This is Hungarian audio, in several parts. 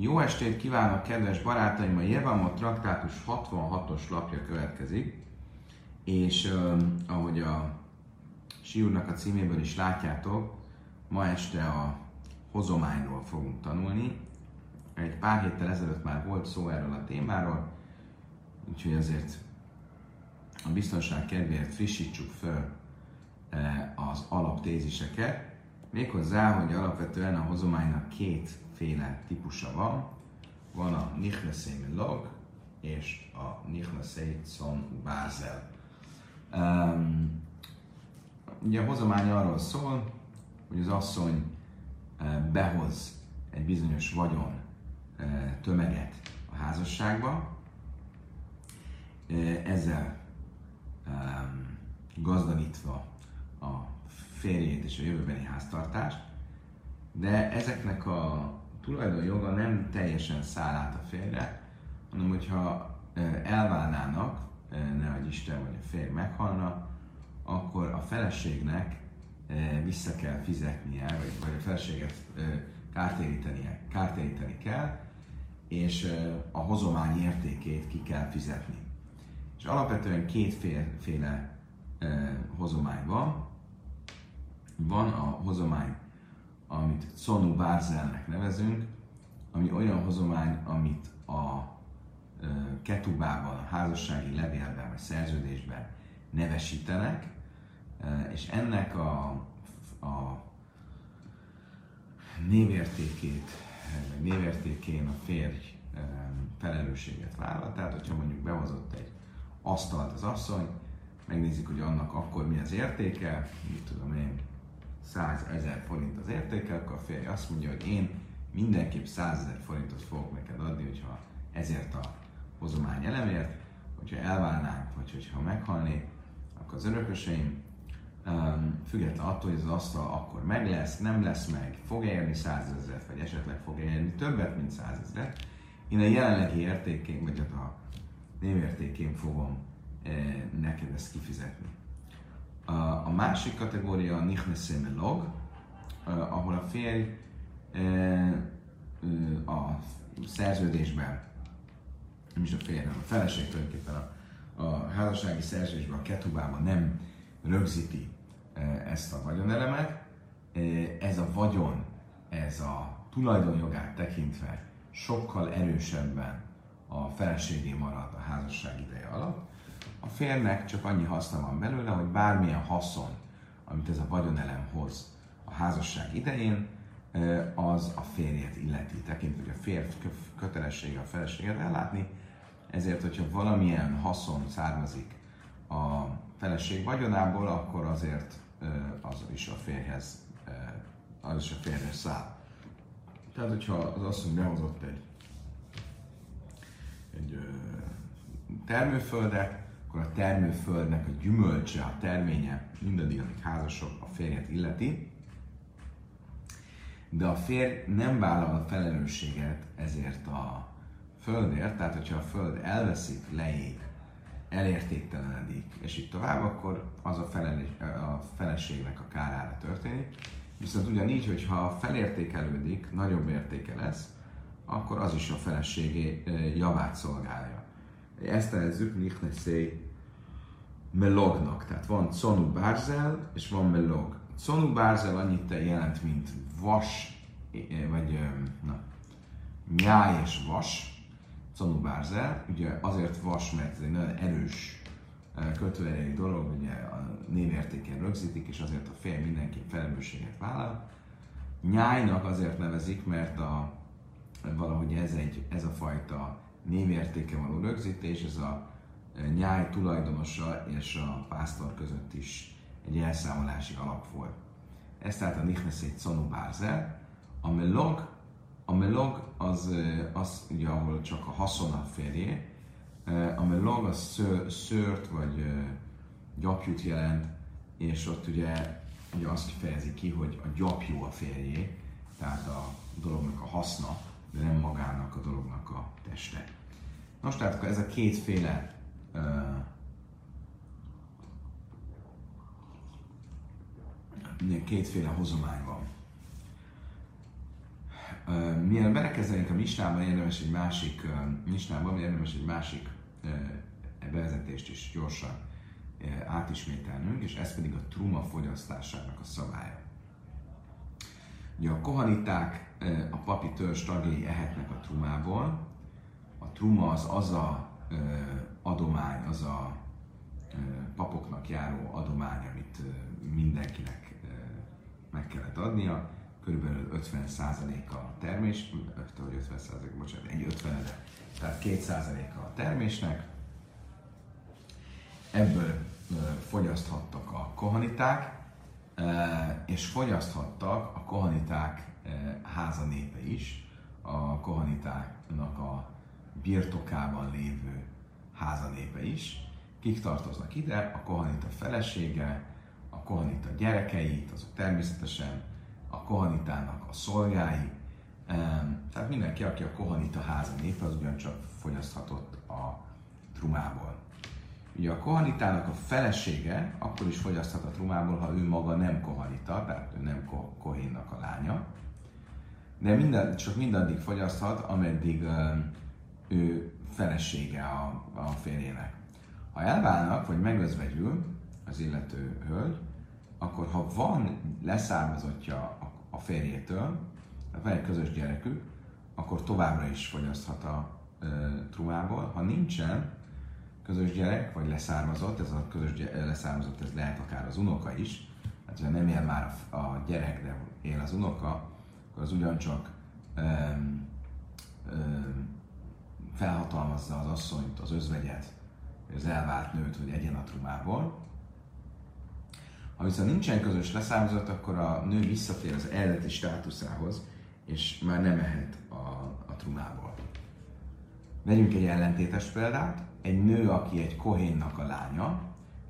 Jó estét kívánok, kedves barátaim! A Jevamot traktátus 66-os lapja következik, és uh, ahogy a Siúrnak a címéből is látjátok, ma este a hozományról fogunk tanulni. Egy pár héttel ezelőtt már volt szó erről a témáról, úgyhogy azért a biztonság kedvéért frissítsük föl uh, az alaptéziseket. Méghozzá, hogy alapvetően a hozománynak kétféle típusa van. Van a Nichneszé log és a Nichneszé Son Bázel. Um, ugye a hozomány arról szól, hogy az asszony uh, behoz egy bizonyos vagyon uh, tömeget a házasságba, uh, ezzel um, gazdagítva a férjét és a jövőbeni háztartást, de ezeknek a tulajdonjoga nem teljesen száll át a férre, hanem hogyha elválnának, nehogy Isten vagy a férj meghalna, akkor a feleségnek vissza kell fizetnie, vagy, vagy a feleséget kártérítenie, kártéríteni kell, és a hozomány értékét ki kell fizetni. És alapvetően kétféle hozomány van. Van a hozomány, amit Conu Bárzelnek nevezünk, ami olyan hozomány, amit a ketubában, a házassági levélben vagy szerződésben nevesítenek, és ennek a, a névértékét, vagy névértékén a férj felelősséget vállal. Tehát, hogyha mondjuk behozott egy asztalt az asszony, megnézik, hogy annak akkor mi az értéke, mit tudom én, 100 ezer forint az értéke, akkor a férj azt mondja, hogy én mindenképp 100 ezer forintot fogok neked adni, hogyha ezért a hozomány elemért, hogyha elválnánk, vagy hogyha meghalnék, akkor az örököseim um, független attól, hogy az asztal akkor meg lesz, nem lesz meg, fog érni 100 ezeret, vagy esetleg fog érni többet, mint 100 ezeret, én a jelenlegi értékén, vagy hát a névértékén fogom eh, neked ezt kifizetni. A, másik kategória a Nichneseme log, ahol a férj a szerződésben, nem is a férj, hanem a feleség tulajdonképpen a, a házassági szerződésben, a ketubában nem rögzíti ezt a vagyonelemet. Ez a vagyon, ez a tulajdonjogát tekintve sokkal erősebben a feleségé marad a házasság ideje alatt, a férnek csak annyi haszna van belőle, hogy bármilyen haszon, amit ez a vagyonelem hoz a házasság idején, az a férjet illeti. Tekintve, hogy a férj kötelessége a feleséget ellátni, ezért, hogyha valamilyen haszon származik a feleség vagyonából, akkor azért az is a férhez, az is a férhez száll. Tehát, hogyha az asszony behozott egy, egy termőföldet, akkor a termőföldnek a gyümölcse, a terménye mindaddig, amíg házasok a férjet illeti, de a férj nem vállal a felelősséget ezért a földért, tehát hogyha a föld elveszik, leég, elértéktelenedik, és így tovább, akkor az a, felelés, a feleségnek a kárára történik. Viszont ugyanígy, hogyha felértékelődik, nagyobb értéke lesz, akkor az is a feleségé javát szolgálja. Ezt nevezzük Nichneszé melognak. Tehát van Conu Bárzel, és van melog. Conu Bárzel annyit jelent, mint vas, vagy na, nyáj és vas. Conu Bárzel, ugye azért vas, mert ez egy nagyon erős kötőerejű dolog, ugye a névértéken rögzítik, és azért a fél mindenki felelősséget vállal. Nyájnak azért nevezik, mert a, valahogy ez, egy, ez a fajta névértéke való rögzítés, ez a e, nyáj tulajdonosa és a pásztor között is egy elszámolási alap volt. Ez tehát a Nichnesét Szonu Bárzel. A melog, a melog az, e, az ugye, ahol csak a haszon a e, a melog az sző, szőrt vagy gyapjút jelent, és ott ugye, ugye azt fejezi ki, hogy a gyapjú a férjé, tehát a dolognak a haszna, de nem magának a dolognak a teste. Nos, tehát ez a kétféle uh, kétféle hozomány van. Uh, Mielőtt belekezdenénk a misnában, érdemes egy másik misnában, érdemes egy másik bevezetést is gyorsan átismételnünk, és ez pedig a truma fogyasztásának a szabálya. Ugye a kohaniták, a papi törzs tagjai ehetnek a trumából. A truma az az a adomány, az a papoknak járó adomány, amit mindenkinek meg kellett adnia. Körülbelül 50% a termés, vagy 50%, bocsánat, egy 50 tehát 2% a termésnek. Ebből fogyaszthattak a kohaniták, és fogyaszthattak a kohaniták háza népe is, a kohanitáknak a birtokában lévő háza népe is. Kik tartoznak ide? A kohanita felesége, a kohanita gyerekeit, azok természetesen a kohanitának a szolgái, tehát mindenki, aki a kohanita háza népe, az ugyancsak fogyaszthatott a trumából. Ugye a kohanitának a felesége akkor is fogyaszthat a trumából, ha ő maga nem kohanita, tehát ő nem kohénnak a lánya, de minden, csak mindaddig fogyaszthat, ameddig ő felesége a, a férjének. Ha elválnak, vagy megözvegyül az illető hölgy, akkor ha van leszármazottja a, férjétől, van egy közös gyerekük, akkor továbbra is fogyaszthat a e, trumából. Ha nincsen közös gyerek, vagy leszármazott, ez a közös gyerek, leszármazott, ez lehet akár az unoka is, hát ha nem él már a, a gyerek, de él az unoka, akkor az ugyancsak e, felhatalmazza az asszonyt, az özvegyet, az elvált nőt, hogy egyen a trumából. Ha viszont nincsen közös leszármazott, akkor a nő visszatér az eredeti státuszához, és már nem ehet a, a trumából. Vegyünk egy ellentétes példát. Egy nő, aki egy kohénnak a lánya,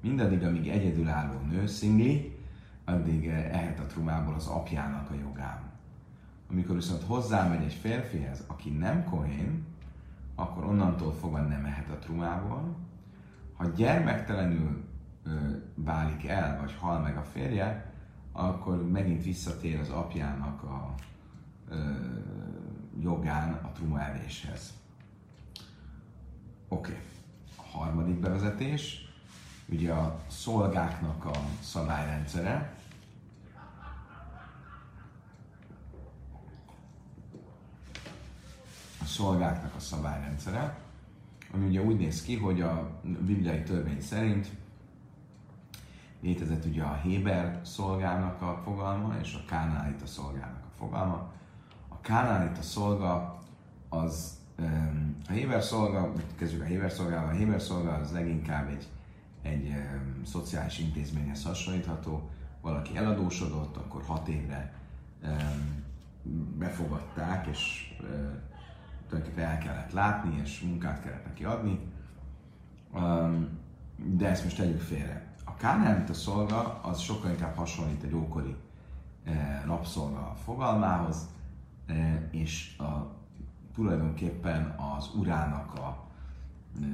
mindaddig, amíg egyedülálló nő, szingli, addig ehet a trumából az apjának a jogán. Amikor viszont hozzámegy egy férfihez, aki nem kohén, akkor onnantól fogva nem ehet a trumából. Ha gyermektelenül válik el, vagy hal meg a férje, akkor megint visszatér az apjának a ö, jogán a truma evéshez. Oké. Okay. A harmadik bevezetés, ugye a szolgáknak a szabályrendszere. Szolgáknak a szabályrendszere, ami ugye úgy néz ki, hogy a bibliai törvény szerint létezett ugye a Héber szolgának a fogalma és a Kánálita szolgának a fogalma. A Kánálita szolga az a Héber szolga, kezdjük a Héber szolgával, a Héber szolga az leginkább egy, egy szociális intézményhez hasonlítható. Valaki eladósodott, akkor hat évre befogadták, és tulajdonképpen el kellett látni, és munkát kellett neki adni, de ezt most tegyük félre. A Kánánit a szolga, az sokkal inkább hasonlít egy ókori eh, rabszolga fogalmához, eh, és a, tulajdonképpen az urának a eh,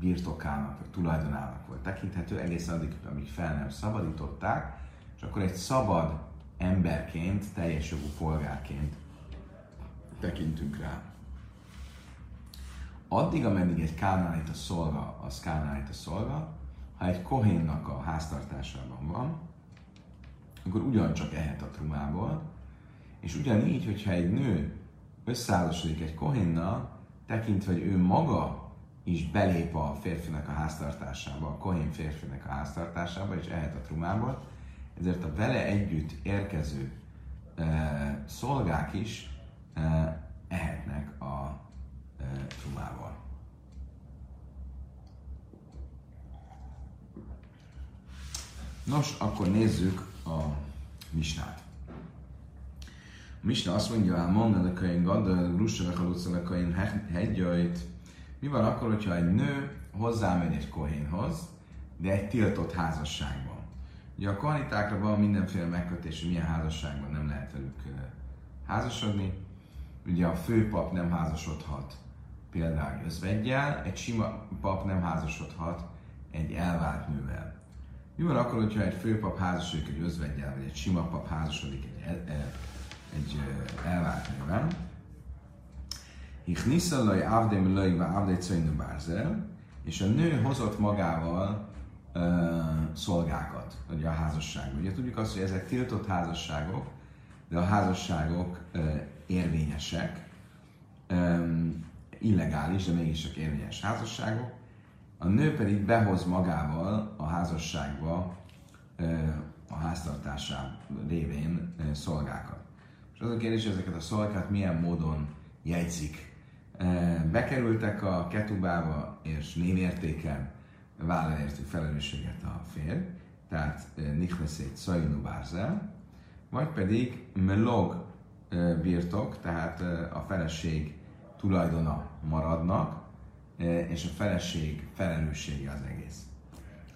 birtokának, vagy tulajdonának volt tekinthető, egészen addig, amíg fel nem szabadították, és akkor egy szabad emberként, teljes jogú polgárként tekintünk rá. Addig, ameddig egy a szolga, az a szolga, ha egy kohénnak a háztartásában van, akkor ugyancsak ehet a trumából, és ugyanígy, hogyha egy nő összeállosodik egy kohénnal, tekintve, hogy ő maga is belép a férfinek a háztartásába, a kohén férfinek a háztartásába, és ehet a trumából, ezért a vele együtt érkező e, szolgák is e, ehetnek a trumával. Nos, akkor nézzük a misnát. A misna azt mondja, hogy mondanakain gadda, russavekalucalakain hegyajt. Mi van akkor, hogyha egy nő hozzámegy egy kohénhoz, de egy tiltott házasságban? Ugye a kohanitákra van mindenféle megkötés, hogy milyen házasságban nem lehet velük házasodni. Ugye a főpap nem házasodhat például özvegyel, egy sima pap nem házasodhat egy elvált nővel. Mi van akkor, hogyha egy főpap házasodik egy özvegyel, vagy egy sima pap házasodik egy, el, egy elvált nővel? Hichniszalaj avdem löjva avdej bárzel, és a nő hozott magával uh, szolgákat, ugye a házasságban. Ugye tudjuk azt, hogy ezek tiltott házasságok, de a házasságok uh, érvényesek, um, illegális, de mégis csak érvényes házasságok. A nő pedig behoz magával a házasságba a háztartásá révén szolgákat. És az a kérdés, hogy ezeket a szolgákat milyen módon jegyzik. Bekerültek a ketubába, és névértéken vállal értük felelősséget a férj, tehát Nichveszét Szajinu Bárzel, vagy pedig Melog birtok, tehát a feleség tulajdona maradnak, és a feleség felelőssége az egész.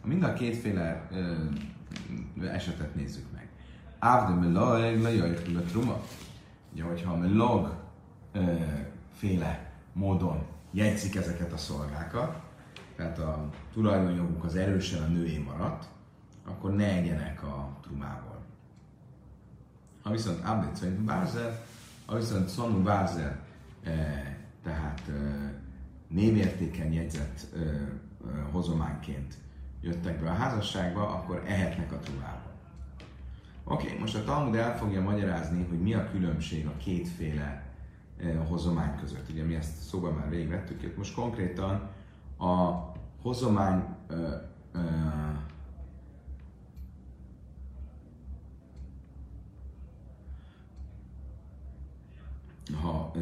Mind a kétféle esetet nézzük meg. Ávde melog, lejajt a truma. Ugye, hogyha a melog féle módon jegyzik ezeket a szolgákat, tehát a tulajdonjoguk az erősen a nőé maradt, akkor ne egyenek a trumából. Ha viszont szerint Bázer, ha viszont Szonu Bázer, eh, tehát eh, névértéken jegyzett hozományként jöttek be a házasságba, akkor ehetnek a trumából. Oké, okay, most a Talmud el fogja magyarázni, hogy mi a különbség a kétféle hozomány között. Ugye mi ezt szóban már végigvettük, most konkrétan a hozomány ö, ö, ha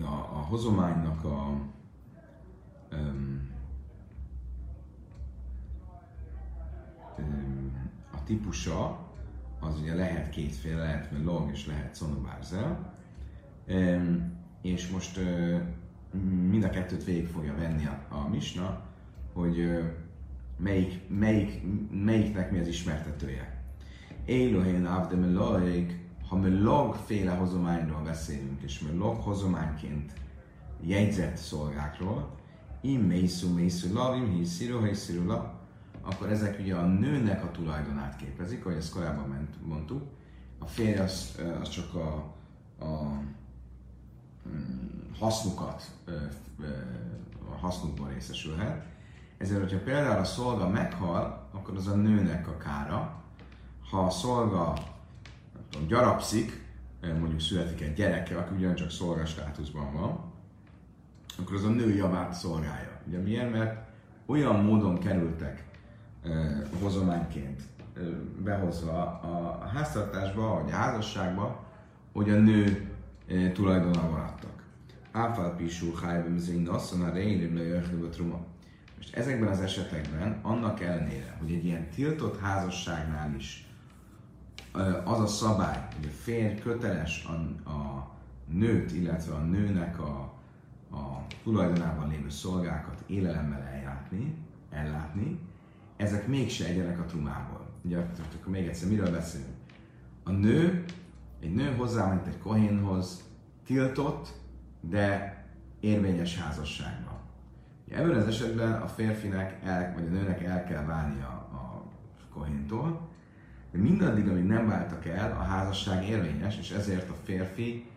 a, a hozománynak a a típusa az ugye lehet kétféle, lehet log és lehet szonobárzel. És most mind a kettőt végig fogja venni a, a misna, hogy melyik, melyik, melyiknek mi az ismertetője. Élohén avde meloig, ha melog féle hozományról beszélünk, és melog hozományként jegyzett szolgákról, im meisu meisu lav, im hisziru hisziru lav, akkor ezek ugye a nőnek a tulajdonát képezik, ahogy ezt korábban mondtuk. A férj az, az csak a, a mm, hasznukat, a hasznukban részesülhet, ezért, hogyha például a szolga meghal, akkor az a nőnek a kára. Ha a szolga tudom, gyarapszik, mondjuk születik egy gyereke, aki ugyancsak szolga státuszban van, akkor az a nő javát szolgálja. Ugye milyen? Mert olyan módon kerültek eh, hozományként eh, behozva a, a háztartásba, vagy a házasságba, hogy a nő eh, tulajdona maradtak. Áfál pisú hájba, mizén nasszon a rejlő truma. Most ezekben az esetekben, annak ellenére, hogy egy ilyen tiltott házasságnál is az a szabály, hogy a férj köteles a, a nőt, illetve a nőnek a, a tulajdonában lévő szolgákat élelemmel eljátni, ellátni, ezek mégse egyenek a trumából. Ugye, akkor még egyszer, miről beszélünk? A nő, egy nő hozzáment egy kohénhoz, tiltott, de érvényes házasságban. Ebben az esetben a férfinek el, vagy a nőnek el kell válnia a kohéntól, de mindaddig, amíg nem váltak el, a házasság érvényes, és ezért a férfi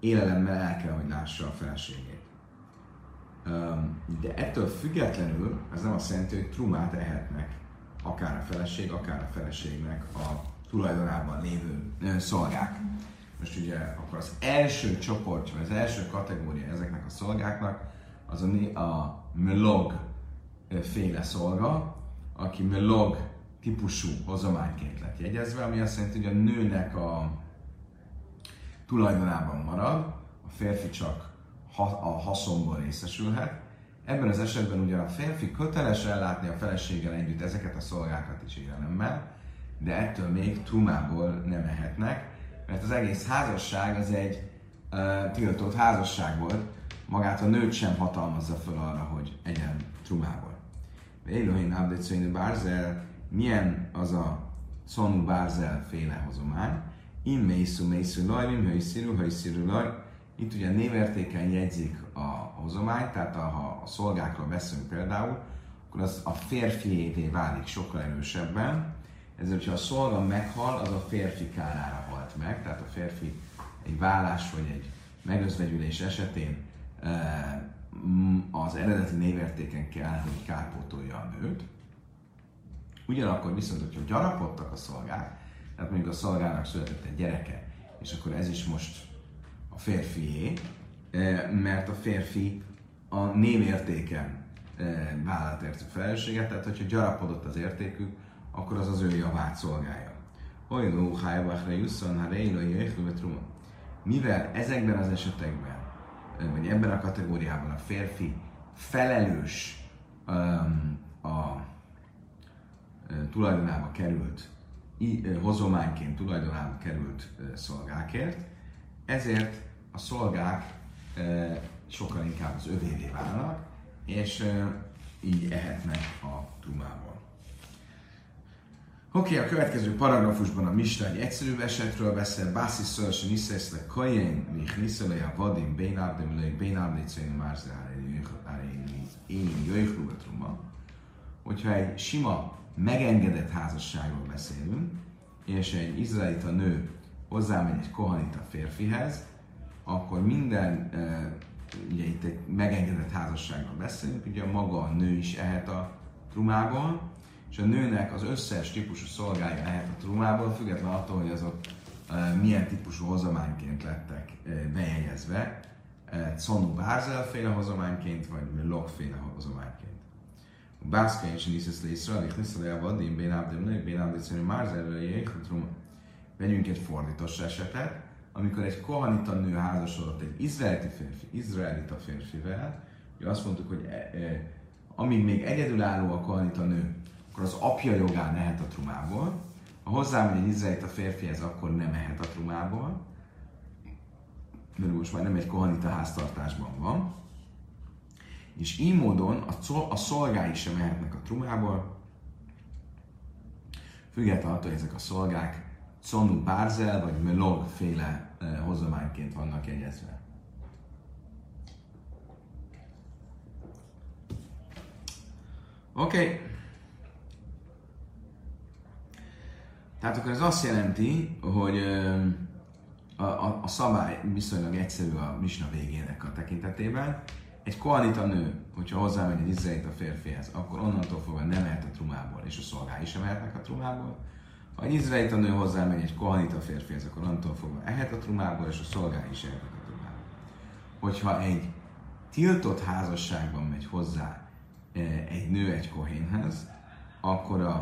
élelemmel el kell, hogy lássa a feleségét. De ettől függetlenül ez nem azt jelenti, hogy trumát ehetnek akár a feleség, akár a feleségnek a tulajdonában lévő szolgák. Most ugye akkor az első csoport, vagy az első kategória ezeknek a szolgáknak az a, a melog féle szolga, aki melog típusú hozományként lett jegyezve, ami azt jelenti, hogy a nőnek a tulajdonában marad, a férfi csak a haszonból részesülhet. Ebben az esetben ugye a férfi köteles ellátni a feleséggel együtt ezeket a szolgákat is élelemmel, de ettől még trumából nem ehetnek, mert az egész házasság az egy uh, tiltott házasság volt, magát a nőt sem hatalmazza föl arra, hogy egyen trumából. Elohim Abdecőinű Bárzel, milyen az a Szonu Bárzel féle hozomány? In meisu meisu laj, im höjsziru, höjsziru laj. Itt ugye névértéken jegyzik a hozomány, tehát ha a szolgákról beszélünk például, akkor az a férfiévé válik sokkal erősebben, ezért, hogyha a szolga meghal, az a férfi kárára halt meg, tehát a férfi egy vállás vagy egy megözvegyülés esetén az eredeti névértéken kell, hogy kárpótolja a nőt. Ugyanakkor viszont, hogyha gyarapodtak a szolgák, tehát mondjuk a szolgának született egy gyereke, és akkor ez is most a férfié, mert a férfi a névértéken vállalt értő felelősséget, tehát hogyha gyarapodott az értékük, akkor az az ő javát szolgálja. Hajló, hájbachra jusszon, ha rejlő, Mivel ezekben az esetekben, vagy ebben a kategóriában a férfi felelős um, a tulajdonába került, uh, hozományként tulajdonába került uh, szolgákért, ezért a szolgák sokkal inkább az övévé válnak, és így ehetnek a trumából. Oké, okay, a következő paragrafusban a Misna egy egyszerű esetről beszél, Bászi Szörse Niszeszle Kajen, Mich Niszele a Vadim, Bénábdim, Lőj, Bénábdim, Céni Márze, Én Jöjjhlú Truma. Hogyha egy sima, megengedett házasságról beszélünk, és egy izraelita nő hozzámegy egy kohanita férfihez, akkor minden, ugye itt egy megengedett házasságról beszélünk, ugye maga a nő is ehet a trumából, és a nőnek az összes típusú szolgálja ehet a trumából, függetlenül attól, hogy azok milyen típusú hozományként lettek bejegyezve, Conu Bárzel féle hozományként, vagy Lok féle hozományként. Bászka és Niszesz le Iszrael, és Niszesz le Vadim, Bén Abdim, Nők, Bén Abdim, Márzel, Vegyünk egy fordítós esetet, amikor egy kohanita nő házasodott egy izraelita férfi, izraelita férfivel, ugye azt mondtuk, hogy e, e, amíg még egyedülálló a kohanita nő, akkor az apja jogán ehet a trumából, ha hozzámegy egy izraelita férfihez, akkor nem ehet a trumából, mert most már nem egy kohanita háztartásban van, és így módon a, a szolgái sem mehetnek a trumából, függetlenül attól, hogy ezek a szolgák Conu Bárzel vagy Melog féle hozományként vannak jegyezve. Oké. Okay. Tehát akkor ez azt jelenti, hogy a, a, a szabály viszonylag egyszerű a misna végének a tekintetében. Egy koalita nő, hogyha hozzámegy egy izraelita férfihez, akkor onnantól fogva nem mehet a trumából, és a szolgái sem mehetnek a trumából ha egy izraelita nő megy egy kohanita férfihez, akkor attól fogva ehet a trumából, és a szolgái is ehetek a trumából. Hogyha egy tiltott házasságban megy hozzá e, egy nő egy kohénhez, akkor a,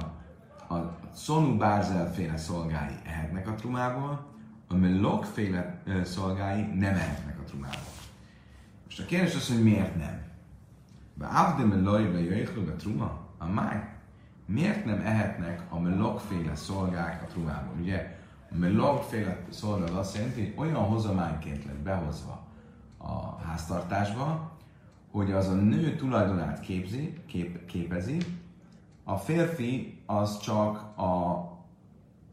a Szonu Bárzel féle szolgái ehetnek a trumából, a Melok féle e, szolgái nem ehetnek a trumából. Most a kérdés az, hogy miért nem? Be Avde Meloi be Jöjjhlő be Truma? A máj? miért nem ehetnek a melokféle szolgák a trumából? Ugye a melokféle szolgák azt jelenti, hogy olyan hozományként lett behozva a háztartásba, hogy az a nő tulajdonát képzi, kép, képezi, a férfi az csak a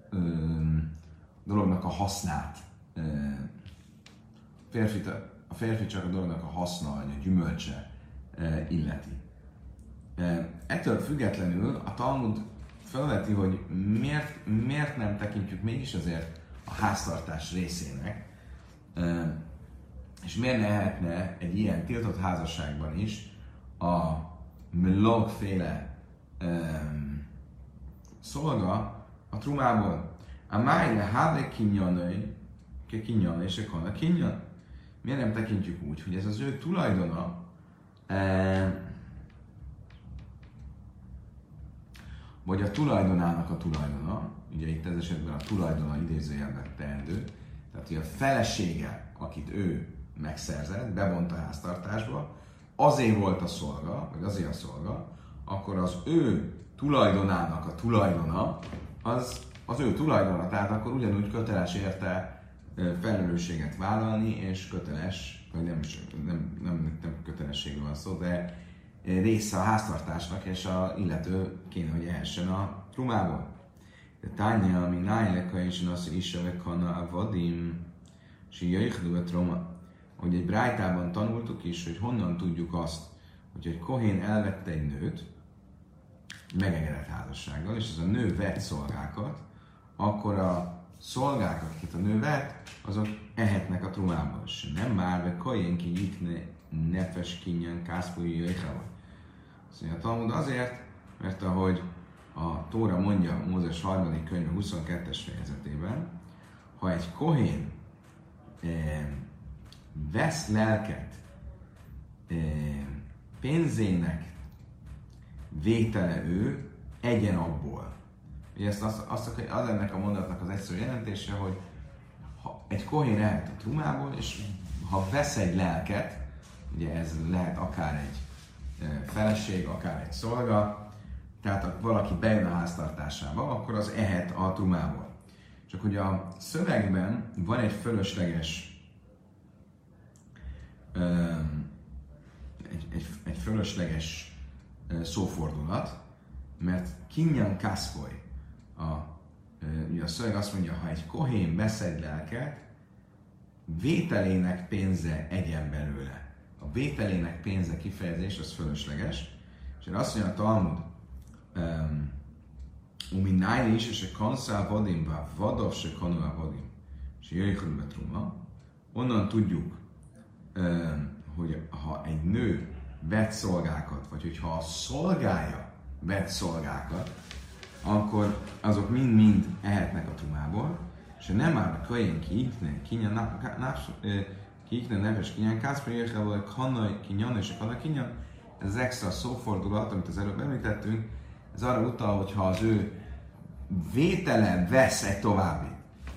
ö, dolognak a hasznát, ö, férfi, a férfi csak a dolognak a haszna, a gyümölcse ö, illeti. Ettől függetlenül a Talmud felveti, hogy miért, miért nem tekintjük mégis azért a háztartás részének, és miért ne lehetne egy ilyen tiltott házasságban is a Mlog féle um, szolga a trumából. A májle háve kinyanai, ke kinyan és a kinyan. Miért nem tekintjük úgy, hogy ez az ő tulajdona, um, vagy a tulajdonának a tulajdona, ugye itt ez esetben a tulajdona idézőjelben teendő, tehát hogy a felesége, akit ő megszerzett, bevont a háztartásba, azért volt a szolga, vagy azért a szolga, akkor az ő tulajdonának a tulajdona, az az ő tulajdona, tehát akkor ugyanúgy köteles érte felelősséget vállalni, és köteles, vagy nem, nem, nem, nem kötelességről van szó, de része a háztartásnak, és a illető kéne, hogy ehessen a trumából. De tánya, ami nájleka és az is a vadim, és jöjjhdő a troma. Hogy egy brájtában tanultuk is, hogy honnan tudjuk azt, hogy egy kohén elvette egy nőt, megengedett házassággal, és ez a nő vett szolgákat, akkor a szolgák, akiket a nő vett, azok ehetnek a trumából. És nem már, ve kajén ki nyitne nefes kinyen kászpolyi jöjjel. Azt mondja a Talmud azért, mert ahogy a Tóra mondja Mózes 3. könyve 22-es fejezetében, ha egy kohén eh, vesz lelket eh, pénzének vétele ő, egyen abból. Ugye ezt azt, azt az ennek a mondatnak az egyszerű jelentése, hogy ha egy kohén lehet a trumából, és ha vesz egy lelket, ugye ez lehet akár egy feleség, akár egy szolga, tehát valaki bejön a háztartásába, akkor az ehet a trumából. Csak hogy a szövegben van egy fölösleges egy, egy, egy fölösleges szófordulat, mert kinyan kaszfoly, a, ugye a szöveg azt mondja, ha egy kohén beszed lelket, vételének pénze egyen belőle. A vételének pénze kifejezés az fölösleges, és azt mondja a Talmud, Umi nájli is, és a kanszál vadim, vadov se kanul vadim, és jöjjön betruma. Onnan tudjuk, hogy ha egy nő vet szolgákat, vagy hogyha a szolgája vet szolgákat, akkor azok mind-mind ehetnek a trumából, és nem a kölyén kiikne, kiikne neves kinyan, kászpor jöjjön, vagy kanai kinyan, és a kinyan, ez az extra szófordulat, amit az előbb említettünk, ez arra utal, hogy ha az ő vétele vesz egy további,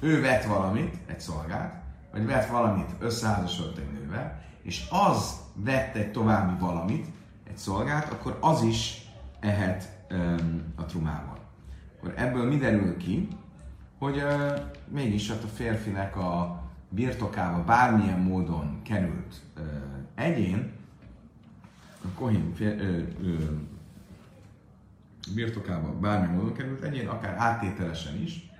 ő vet valamit, egy szolgát, vagy vet valamit, összeházasodott egy nővel, és az vett egy további valamit, egy szolgát, akkor az is ehet um, a trumával. Akkor ebből mi derül ki, hogy uh, mégis hát a férfinek a birtokába bármilyen módon került uh, egyén, a kohim fér, ö, birtokába bármilyen módon került egyén, akár áttételesen is,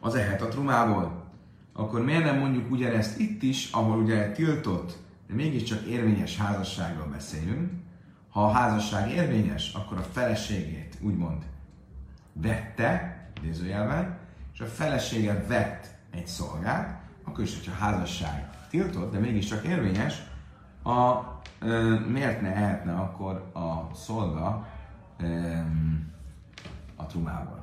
az ehet a trumából akkor miért nem mondjuk ugyanezt itt is, ahol ugye tiltott, de mégiscsak érvényes házasságról beszélünk. Ha a házasság érvényes, akkor a feleségét úgymond vette, idézőjelben, és a felesége vett egy szolgát, akkor is, hogyha házasság tiltott, de mégiscsak érvényes, a, ö, miért ne ehetne akkor a szolga ö, a trumából?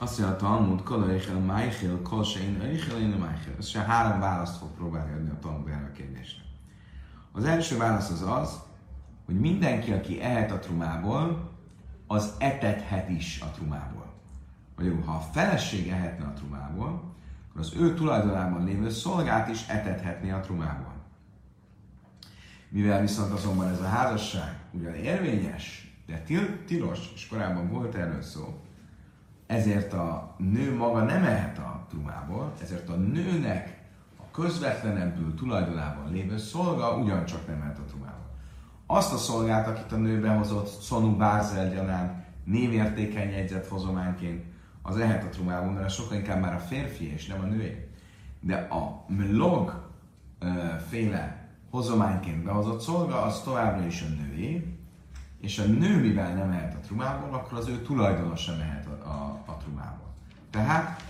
Azt mondja a Talmud, Kala Eichel, Májchel, Kol Sein, Eichel, Én Májchel. Ez se három választ fog próbálni adni a Talmud erre a kérdésre. Az első válasz az az, hogy mindenki, aki ehet a trumából, az etethet is a trumából. Magyarul, ha a feleség ehetne a trumából, akkor az ő tulajdonában lévő szolgát is etethetné a trumából. Mivel viszont azonban ez a házasság ugyan érvényes, de til- tilos, és korábban volt erről szó, ezért a nő maga nem ehet a trumából, ezért a nőnek közvetlenebbül tulajdonában lévő szolga ugyancsak nem ehet a trumából. Azt a szolgát, akit a nő behozott Szonú Bázel gyanán névértékeny jegyzett hozományként, az ehet a trumából, mert sokkal inkább már a férfi és nem a nőé. De a mlog féle hozományként behozott szolga, az továbbra is a nőé, és a nő, mivel nem mehet a trumából, akkor az ő tulajdonosa mehet a, a, a trumából. Tehát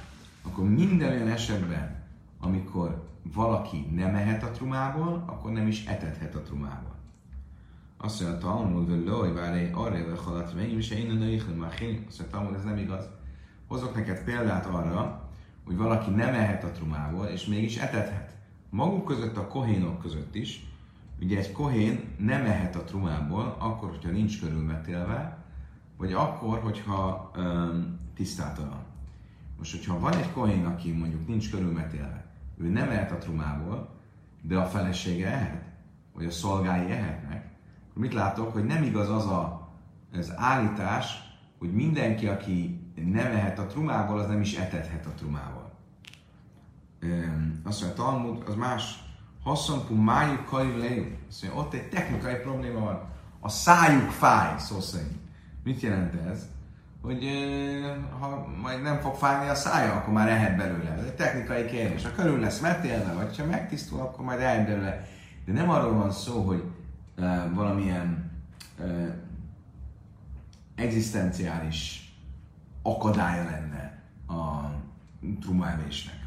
akkor minden olyan esetben, amikor valaki nem mehet a trumából, akkor nem is etethet a trumából. Azt mondja, Talmud, hogy loj, várj, arra halat, mennyi, és én a már Azt mondja, Talmud, ez nem igaz. Hozok neked példát arra, hogy valaki nem mehet a trumából, és mégis etethet. Maguk között, a kohénok között is, Ugye egy kohén nem ehet a trumából, akkor, hogyha nincs körülmetélve, vagy akkor, hogyha um, tisztátalan. Most, hogyha van egy kohén, aki mondjuk nincs körülmetélve, ő nem ehet a trumából, de a felesége ehet, vagy a szolgái ehetnek, akkor mit látok, hogy nem igaz az a, az állítás, hogy mindenki, aki nem ehet a trumából, az nem is etethet a trumából. Um, azt mondja, Talmud, az más Haszonpu májuk kajv lejú. Szóval ott egy technikai probléma van. A szájuk fáj, szó szerint. Mit jelent ez? Hogy ha majd nem fog fájni a szája, akkor már ehet belőle. Ez egy technikai kérdés. Ha körül lesz metélve, vagy ha megtisztul, akkor majd ehet belőle. De nem arról van szó, hogy uh, valamilyen uh, egzisztenciális akadálya lenne a trumaevésnek.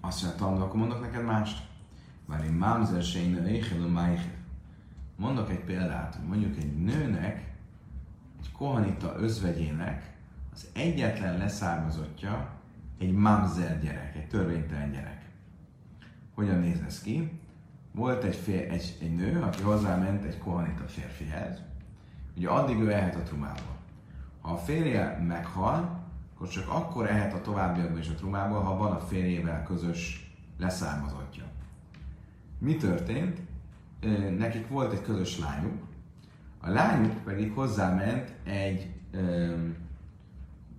Azt mondja, akkor mondok neked mást. Már én mámzer se én Mondok egy példát, hogy mondjuk egy nőnek, egy kohanita özvegyének az egyetlen leszármazottja egy mamzer gyerek, egy törvénytelen gyerek. Hogyan néz ez ki? Volt egy, fér, egy, egy nő, aki hozzáment egy kohanita férfihez, ugye addig ő ehet a trumából. Ha a férje meghal, akkor csak akkor ehet a továbbiakban is a trumából, ha van a férjével közös leszármazottja. Mi történt? Nekik volt egy közös lányuk, a lányuk pedig hozzáment egy ö,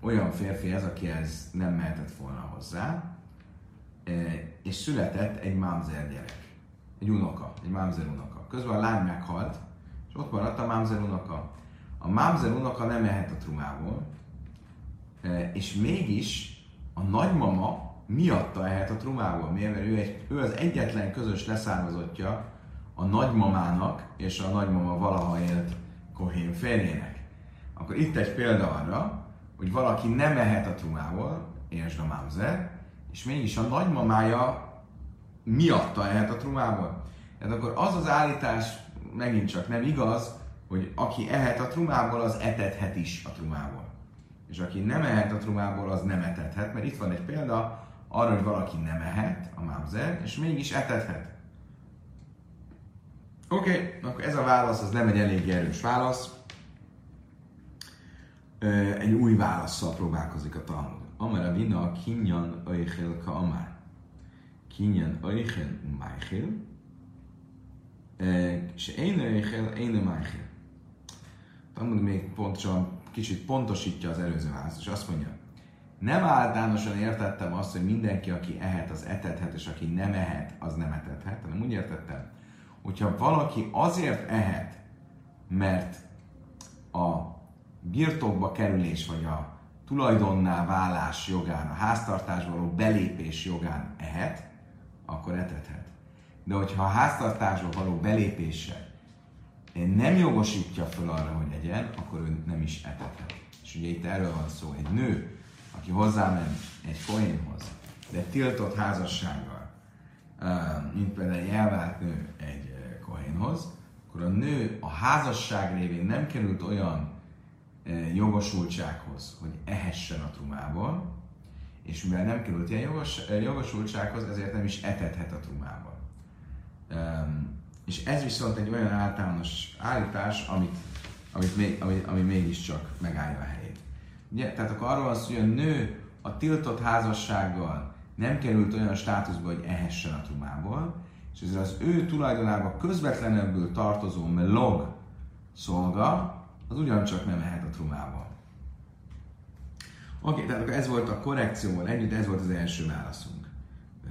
olyan férfihez, akihez nem mehetett volna hozzá, és született egy mámzer gyerek, egy unoka, egy mámzer unoka. Közben a lány meghalt, és ott maradt a mámzer unoka. A mámzer unoka nem mehet a trumából, és mégis a nagymama miatta ehet a trumából. Miért? Mert ő, egy, ő az egyetlen közös leszármazottja a nagymamának, és a nagymama valaha élt Kohén férjének. Akkor itt egy példa arra, hogy valaki nem mehet a trumából, és a mámzer, és mégis a nagymamája miatta ehet a trumából. Tehát akkor az az állítás megint csak nem igaz, hogy aki ehet a trumából, az etethet is a trumából. És aki nem ehet a trumából, az nem etethet, mert itt van egy példa arra, hogy valaki nem ehet, a mámzer, és mégis etethet. Oké, okay, akkor ez a válasz az nem egy elég erős válasz. Egy új válaszsal próbálkozik a Talmud. A vina kinyan öjchel ka amár. Kinyan öjchel májchel. És én öjchel, én májchel. Talmud még pontosan kicsit pontosítja az előző választ, és azt mondja, nem általánosan értettem azt, hogy mindenki, aki ehet, az etethet, és aki nem ehet, az nem etethet, hanem úgy értettem, hogyha valaki azért ehet, mert a birtokba kerülés, vagy a tulajdonná válás jogán, a háztartásba való belépés jogán ehet, akkor etethet. De hogyha a háztartásba való belépése nem jogosítja föl arra, hogy egyen, akkor ő nem is etethet. És ugye itt erről van szó, egy nő, aki hozzáment egy kohénhoz, de tiltott házassággal, mint például egy elvált nő egy kohénhoz, akkor a nő a házasság révén nem került olyan jogosultsághoz, hogy ehessen a trumából, és mivel nem került ilyen jogos, jogosultsághoz, ezért nem is etethet a trumából. És ez viszont egy olyan általános állítás, amit, amit még, ami, ami mégiscsak megállja a helyét. Ugye? Tehát akkor arról van szó, hogy a nő a tiltott házassággal nem került olyan státuszba, hogy ehessen a trumából, és ezért az ő tulajdonába közvetlenebbül tartozó melog szolga, az ugyancsak nem ehet a trumából. Oké, okay, tehát akkor ez volt a korrekcióval együtt, ez volt az első válaszunk.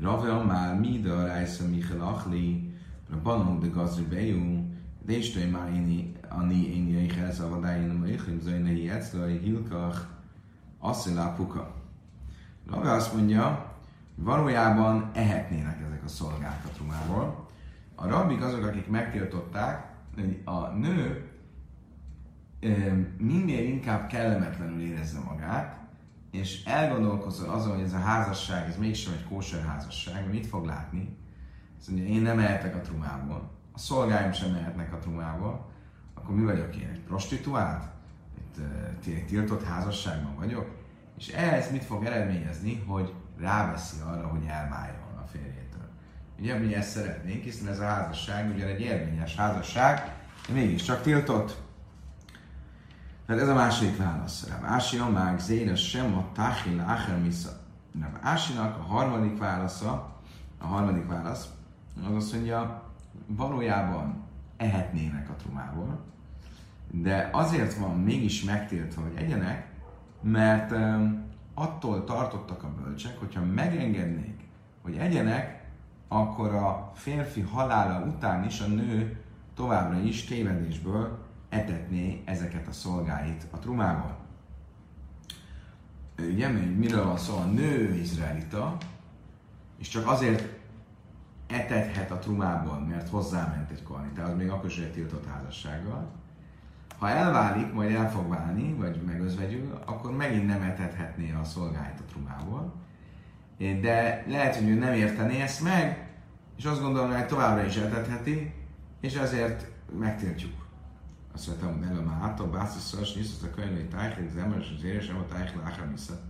Ravel már mi de a Rájsza Michel Achli, Rabbanon de Gazri Bejú, de is tőj már én ani én jöjjhez a vadájén a möjjön, zöjnei eclai hilkach, asszilá puka. Ravel azt mondja, valójában ehetnének ezek a szolgák a trumából. A rabbik azok, akik megtiltották, hogy a nő minél inkább kellemetlenül érezze magát, és elgondolkozzon azon, hogy ez a házasság, ez mégsem egy kóser házasság, mit fog látni? Azt mondja, én nem ehetek a trumából, a szolgáim sem mehetnek a trumából, akkor mi vagyok én? Egy prostituált? Egy tiltott házasságban vagyok? És ez mit fog eredményezni, hogy ráveszi arra, hogy elváljon. Ugye mi ezt szeretnénk, hiszen ez a házasság ugye egy érvényes házasság, de mégiscsak tiltott. Tehát ez a második válasz. Rav Ási Amák Zénes sem a Táhil Áher Misza. Rav Ásinak a harmadik válasza, a harmadik válasz, az azt mondja, valójában ehetnének a trumából, de azért van mégis megtiltva, hogy egyenek, mert attól tartottak a bölcsek, hogyha megengednék, hogy egyenek, akkor a férfi halála után is a nő továbbra is tévedésből etetné ezeket a szolgáit a trumával. Ugye, miről van szó? A nő izraelita, és csak azért etethet a trumából, mert hozzáment egy az még akkor is egy tiltott házassággal, Ha elválik, majd el fog válni, vagy megözvegyül, akkor megint nem etethetné a szolgáit a trumából. De lehet, hogy ő nem értené ezt meg, és azt gondolom, hogy továbbra is etetheti, és ezért megtiltjuk. Azt mondtam, hogy nem hát a bászis szoros nyiszot a könyvei tájklik, az ember és az éres, nem a tájklik, áhra vissza.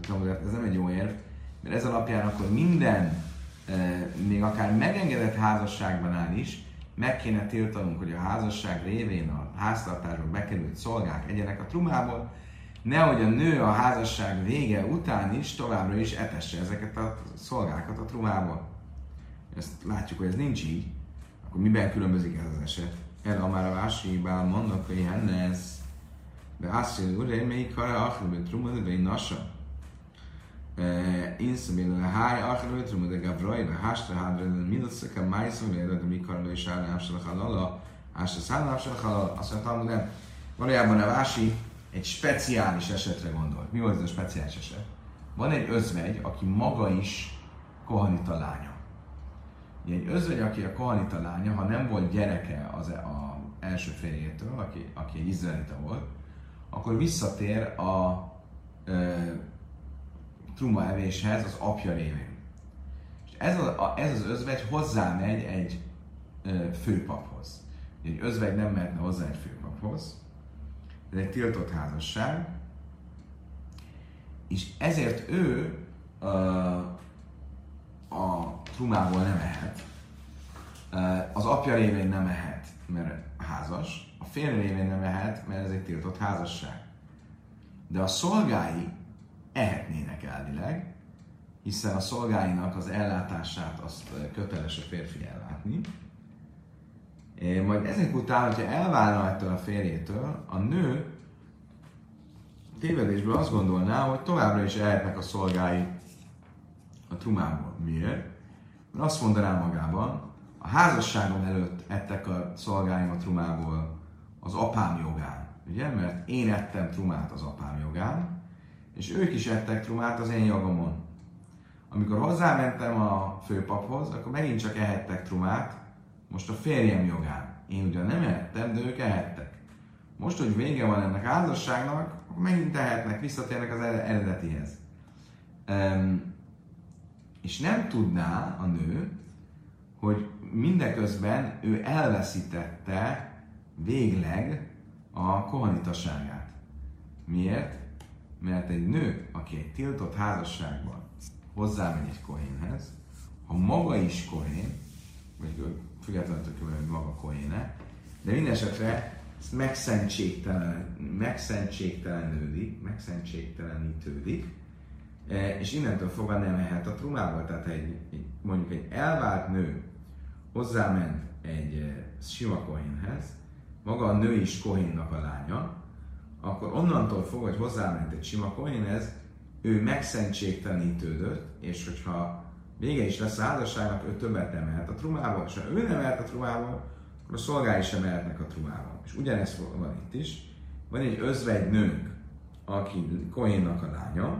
Szóval hogy ez nem egy jó érv, mert ez alapján akkor minden, még akár megengedett házasságban is, meg kéne tiltanunk, hogy a házasság révén a háztartásban bekerült szolgák egyenek a trumából, nehogy a nő a házasság vége után is továbbra is etesse ezeket a szolgákat a trumából. Ezt látjuk, hogy ez nincs így. Akkor miben különbözik ez az eset? El már a vásáribál mondnak, hogy henne ez de azt mondja, hogy még kara achra, trumad, de nasa. Inszabél a háj achra, trumad, de gavraj, de hástra hádra, de mindösszek a májszom, de mikor le is áll, nem se halala, ásra száll, nem se halala. Azt mondtam, nem. Valójában a vási egy speciális esetre gondolt. Mi volt ez a speciális eset? Van egy özvegy, aki maga is kohanita lánya. Egy özvegy, aki a kohanita lánya, ha nem volt gyereke az e- a első férjétől, aki, aki egy izraelita volt, akkor visszatér a e, truma evéshez az apja révén. És ez, a, ez az özvegy hozzámegy egy e, főpaphoz. Egy özvegy nem mehetne hozzá egy főpaphoz, ez egy tiltott házasság, és ezért ő uh, a trumából nem ehet, az apja révén nem ehet, mert házas, a fél révén nem ehet, mert ez egy tiltott házasság. De a szolgái ehetnének elvileg, hiszen a szolgáinak az ellátását azt köteles a férfi ellátni, majd ezek után, hogyha elválna ettől a férjétől, a nő tévedésből azt gondolná, hogy továbbra is ehetnek a szolgái a trumából. Miért? Mert azt mondaná magában, a házasságom előtt ettek a szolgáim a trumából az apám jogán. Ugye? Mert én ettem trumát az apám jogán, és ők is ettek trumát az én jogomon. Amikor hozzámentem a főpaphoz, akkor megint csak ehettek trumát, most a férjem jogán. Én ugyan nem ehettem, de ők ehettek. Most, hogy vége van ennek a házasságnak, akkor megint tehetnek, visszatérnek az eredetihez. Um, és nem tudná a nő, hogy mindeközben ő elveszítette végleg a kohanitaságát. Miért? Mert egy nő, aki egy tiltott házasságban hozzámegy egy kohénhez, ha maga is kohén, vagy függetlenül, hogy maga kohéne, de minden esetre ezt megszentségtelen, megszentségtelenődik, megszentségtelenítődik, e, és innentől fogva nem ehet a trumából. Tehát egy, egy, mondjuk egy elvált nő hozzáment egy e, sima kohénhez, maga a nő is kohénnak a lánya, akkor onnantól fogva, hogy hozzáment egy sima kohénhez, ő megszentségtelenítődött, és hogyha vége is lesz a házasságnak, ő többet nem mehet a trumából, és ha ő nem mehet a trumából, akkor a szolgái sem mehetnek a trumából. És ugyanezt van itt is. Van egy özvegy nőnk, aki Kohénnak a lánya.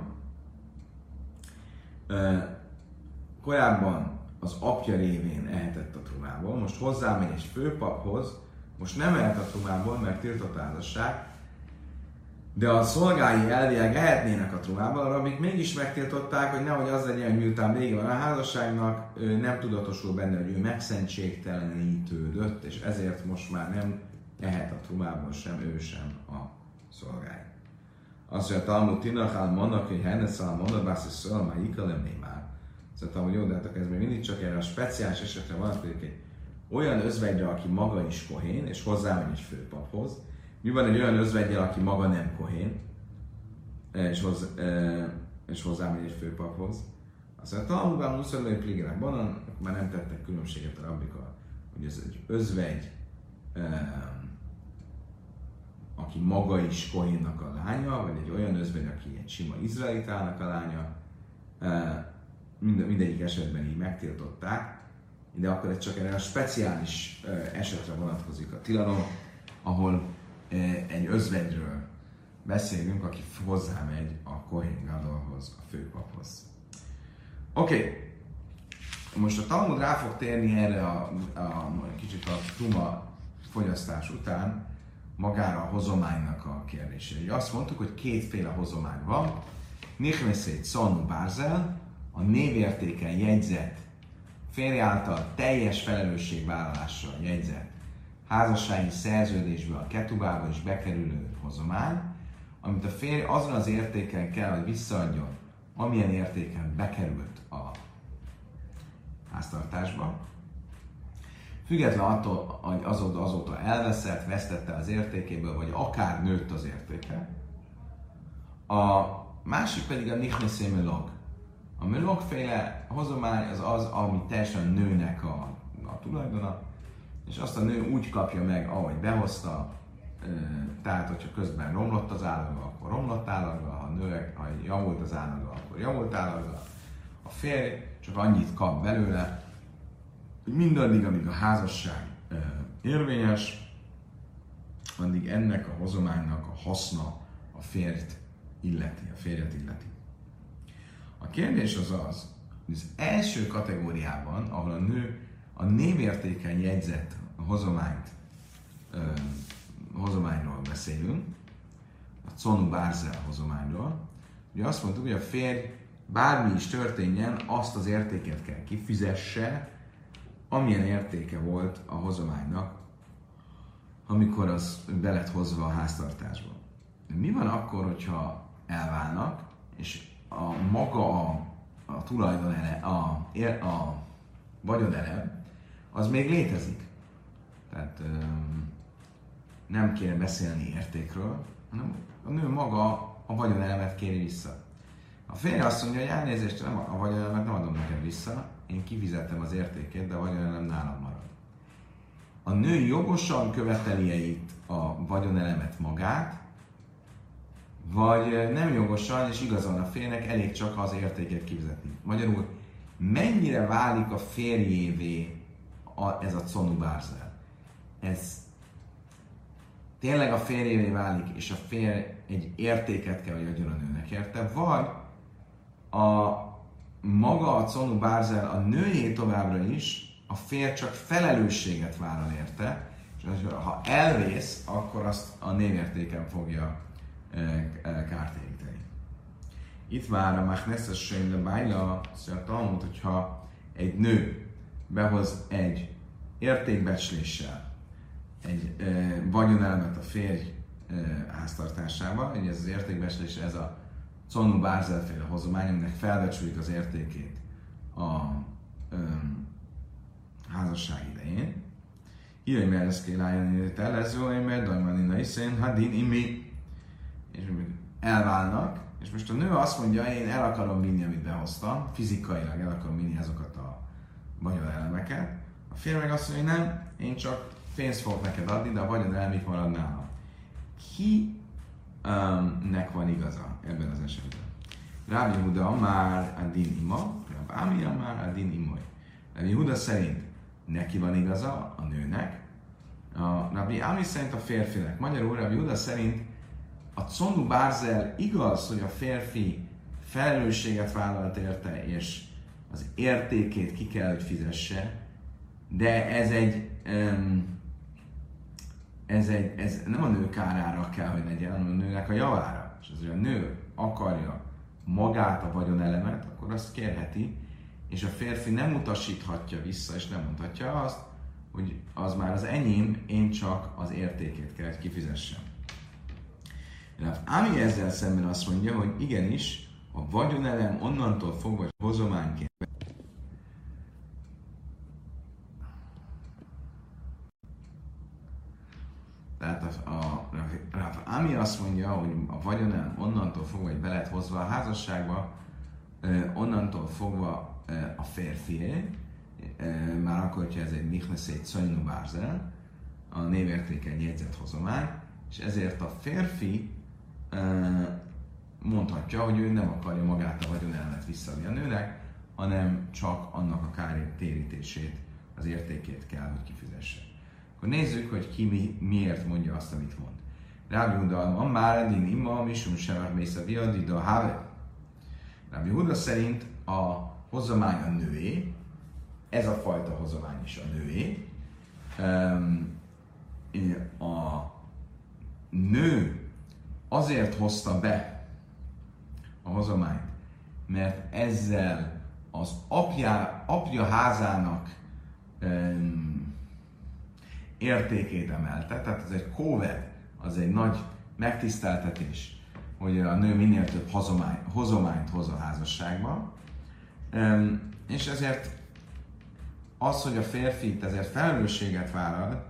Korábban az apja révén ehetett a trumából, most hozzámegy egy főpaphoz, most nem ehet a trumából, mert tiltott házasság, de a szolgái elvileg ehetnének a trumában, a rabik mégis megtiltották, hogy nehogy az legyen, hogy miután vége van a házasságnak, nem tudatosul benne, hogy ő megszentségtelenítődött, és ezért most már nem ehet a trumában sem ő sem a szolgái. Azt mondja, Talmud Tinachál mondnak, hogy Henneszal mondnak, bász, hogy szól, már ikalem már. Szóval, hogy jó, de hát ez még mindig csak erre a speciális esetre van, egy olyan özvegyre, aki maga is kohén, és hozzámegy egy főpaphoz, mi van egy olyan özvegyel, aki maga nem kohén, e, és, hoz, e, és hozzámegy egy főpaphoz? Azt mondja, Talmudban muszorlai pligerek banan, már nem tettek különbséget a rabbika, hogy ez egy özvegy, e, aki maga is Kohénnak a lánya, vagy egy olyan özvegy, aki egy sima izraelitának a lánya, mind, mindegyik esetben így megtiltották, de akkor ez csak erre a speciális esetre vonatkozik a tilalom, ahol özvegyről beszélünk, aki hozzámegy a Kohen Gadolhoz, a főpaphoz. Oké, okay. most a Talmud rá fog térni erre a, a, a kicsit a truma fogyasztás után, magára a hozománynak a kérdése. Ugye azt mondtuk, hogy kétféle hozomány van. Nichmeszét Szonu Bárzel, a névértéken jegyzett férj által teljes felelősségvállalással jegyzett házassági szerződésbe a ketubába is bekerülő hozomány, amit a férj azon az értéken kell, hogy visszaadjon, amilyen értéken bekerült a háztartásba, független attól, hogy azóta, azóta elveszett, vesztette az értékéből, vagy akár nőtt az értéke. A másik pedig a nichnesé melog. A melogféle hozomány az az, ami teljesen nőnek a, a tulajdona, és azt a nő úgy kapja meg, ahogy behozta, tehát hogyha közben romlott az állaga, akkor romlott állaga, ha, nő, ha javult az állaga, akkor javult állaga. A férj csak annyit kap belőle, hogy mindaddig, amíg a házasság érvényes, addig ennek a hozománynak a haszna a férjt illeti, a férjet illeti. A kérdés az az, hogy az első kategóriában, ahol a nő a névértéken jegyzett hozományt, ö, hozományról beszélünk, a Conu Bárzel hozományról, ugye azt mondtuk, hogy a férj bármi is történjen, azt az értéket kell kifizesse, amilyen értéke volt a hozománynak, amikor az be lett hozva a háztartásba. Mi van akkor, hogyha elválnak, és a maga a, a tulajdon ele, a, a vagyonelem, az még létezik. Tehát nem kéne beszélni értékről, hanem a nő maga a vagyonelemet kéri vissza. A férje azt mondja, hogy elnézést, nem, a vagyonelemet nem adom neked vissza, én kifizettem az értékét, de a vagyonelem nálam marad. A nő jogosan követeli itt a vagyonelemet magát, vagy nem jogosan, és igazán a férnek elég csak az értéket kifizetni. Magyarul, mennyire válik a férjévé a, ez a Conu Bárzel? Ez tényleg a férjévé válik, és a férj egy értéket kell, hogy adjon a nőnek érte, vagy a maga a Conu Bárzel a nőjé továbbra is, a férj csak felelősséget vállal érte, és ha elvész, akkor azt a névértéken fogja e, e, kártéríteni. Itt már a Machnesses Sejn le Bájla, szóval Talmud, hogyha egy nő behoz egy értékbecsléssel egy e, vagyonelemet a férj e, háztartásába, ez az értékbecslés, ez a Connu Bárzelféle hozomány, aminek felbecsülik az értékét a öm, házasság idején. Írj mert ezt kell állni, telező, mert dajmanina iszén, hadin imi. És elválnak, és most a nő azt mondja, én el akarom vinni, amit behoztam, fizikailag el akarom vinni azokat vagyon elemeket. A férj meg azt mondja, hogy nem, én csak pénzt fogok neked adni, de a vagyon elemek marad nálam. Ki um, nek van igaza ebben az esetben. Rábi Huda már a din ima, Rábi Amia már a din imoly. Rábi Huda szerint neki van igaza, a nőnek, a Rabbi Ami szerint a férfinek. Magyarul Rabbi Huda szerint a Condu Bárzel igaz, hogy a férfi felelősséget vállalt érte, és az értékét ki kell, hogy fizesse, de ez egy ez, egy, ez nem a nő kárára kell, hogy legyen, hanem a nőnek a javára. És az, hogy a nő akarja magát a vagyonelemet, akkor azt kérheti, és a férfi nem utasíthatja vissza, és nem mondhatja azt, hogy az már az enyém, én csak az értékét kell, hogy kifizessem. Ami ezzel szemben azt mondja, hogy igenis, a vagyonelem onnantól fogva, hozományként Tehát a, a, a, ami azt mondja, hogy a vagyonán onnantól fogva, hogy be hozva a házasságba, onnantól fogva a férfié, már akkor, hogyha ez egy Nichnesét Szajnu Bárzel, a névértéken jegyzett hozomány, és ezért a férfi mondhatja, hogy ő nem akarja magát a vagyonelmet visszaadni a nőnek, hanem csak annak a kártérítését, az értékét kell, hogy kifizesse. Akkor nézzük, hogy ki mi, miért mondja azt, amit mond. Rábi Huda, van már edin imma, misum sem mész a viadida, have. Rábi Huda szerint a hozomány a nőé, ez a fajta hozomány is a nőé. A nő azért hozta be a hozományt, mert ezzel az apja, apja házának um, értékét emelte, tehát ez egy kóved, az egy nagy megtiszteltetés, hogy a nő minél több hozomány, hozományt hoz a házasságban, um, és ezért az, hogy a férfi ezért felelősséget vállal,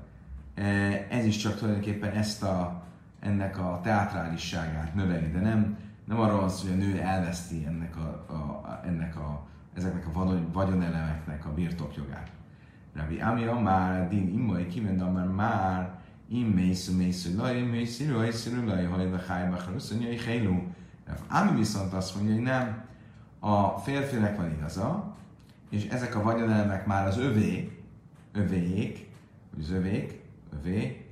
eh, ez is csak tulajdonképpen ezt a, ennek a teátrálisságát növeli, de nem, nem arról van szó, hogy a nő elveszti ennek a, a, ennek a, ezeknek a vagyonelemeknek a birtokjogát. Rabbi Amia már din imai kimenda már már im mészű mészű laj, mészű laj, mészű laj, hajva hájba, hogy hélú. Ami viszont azt mondja, hogy nem, a férfinek van igaza, és ezek a vagyonelmek már az övé, vagy az övék, övé,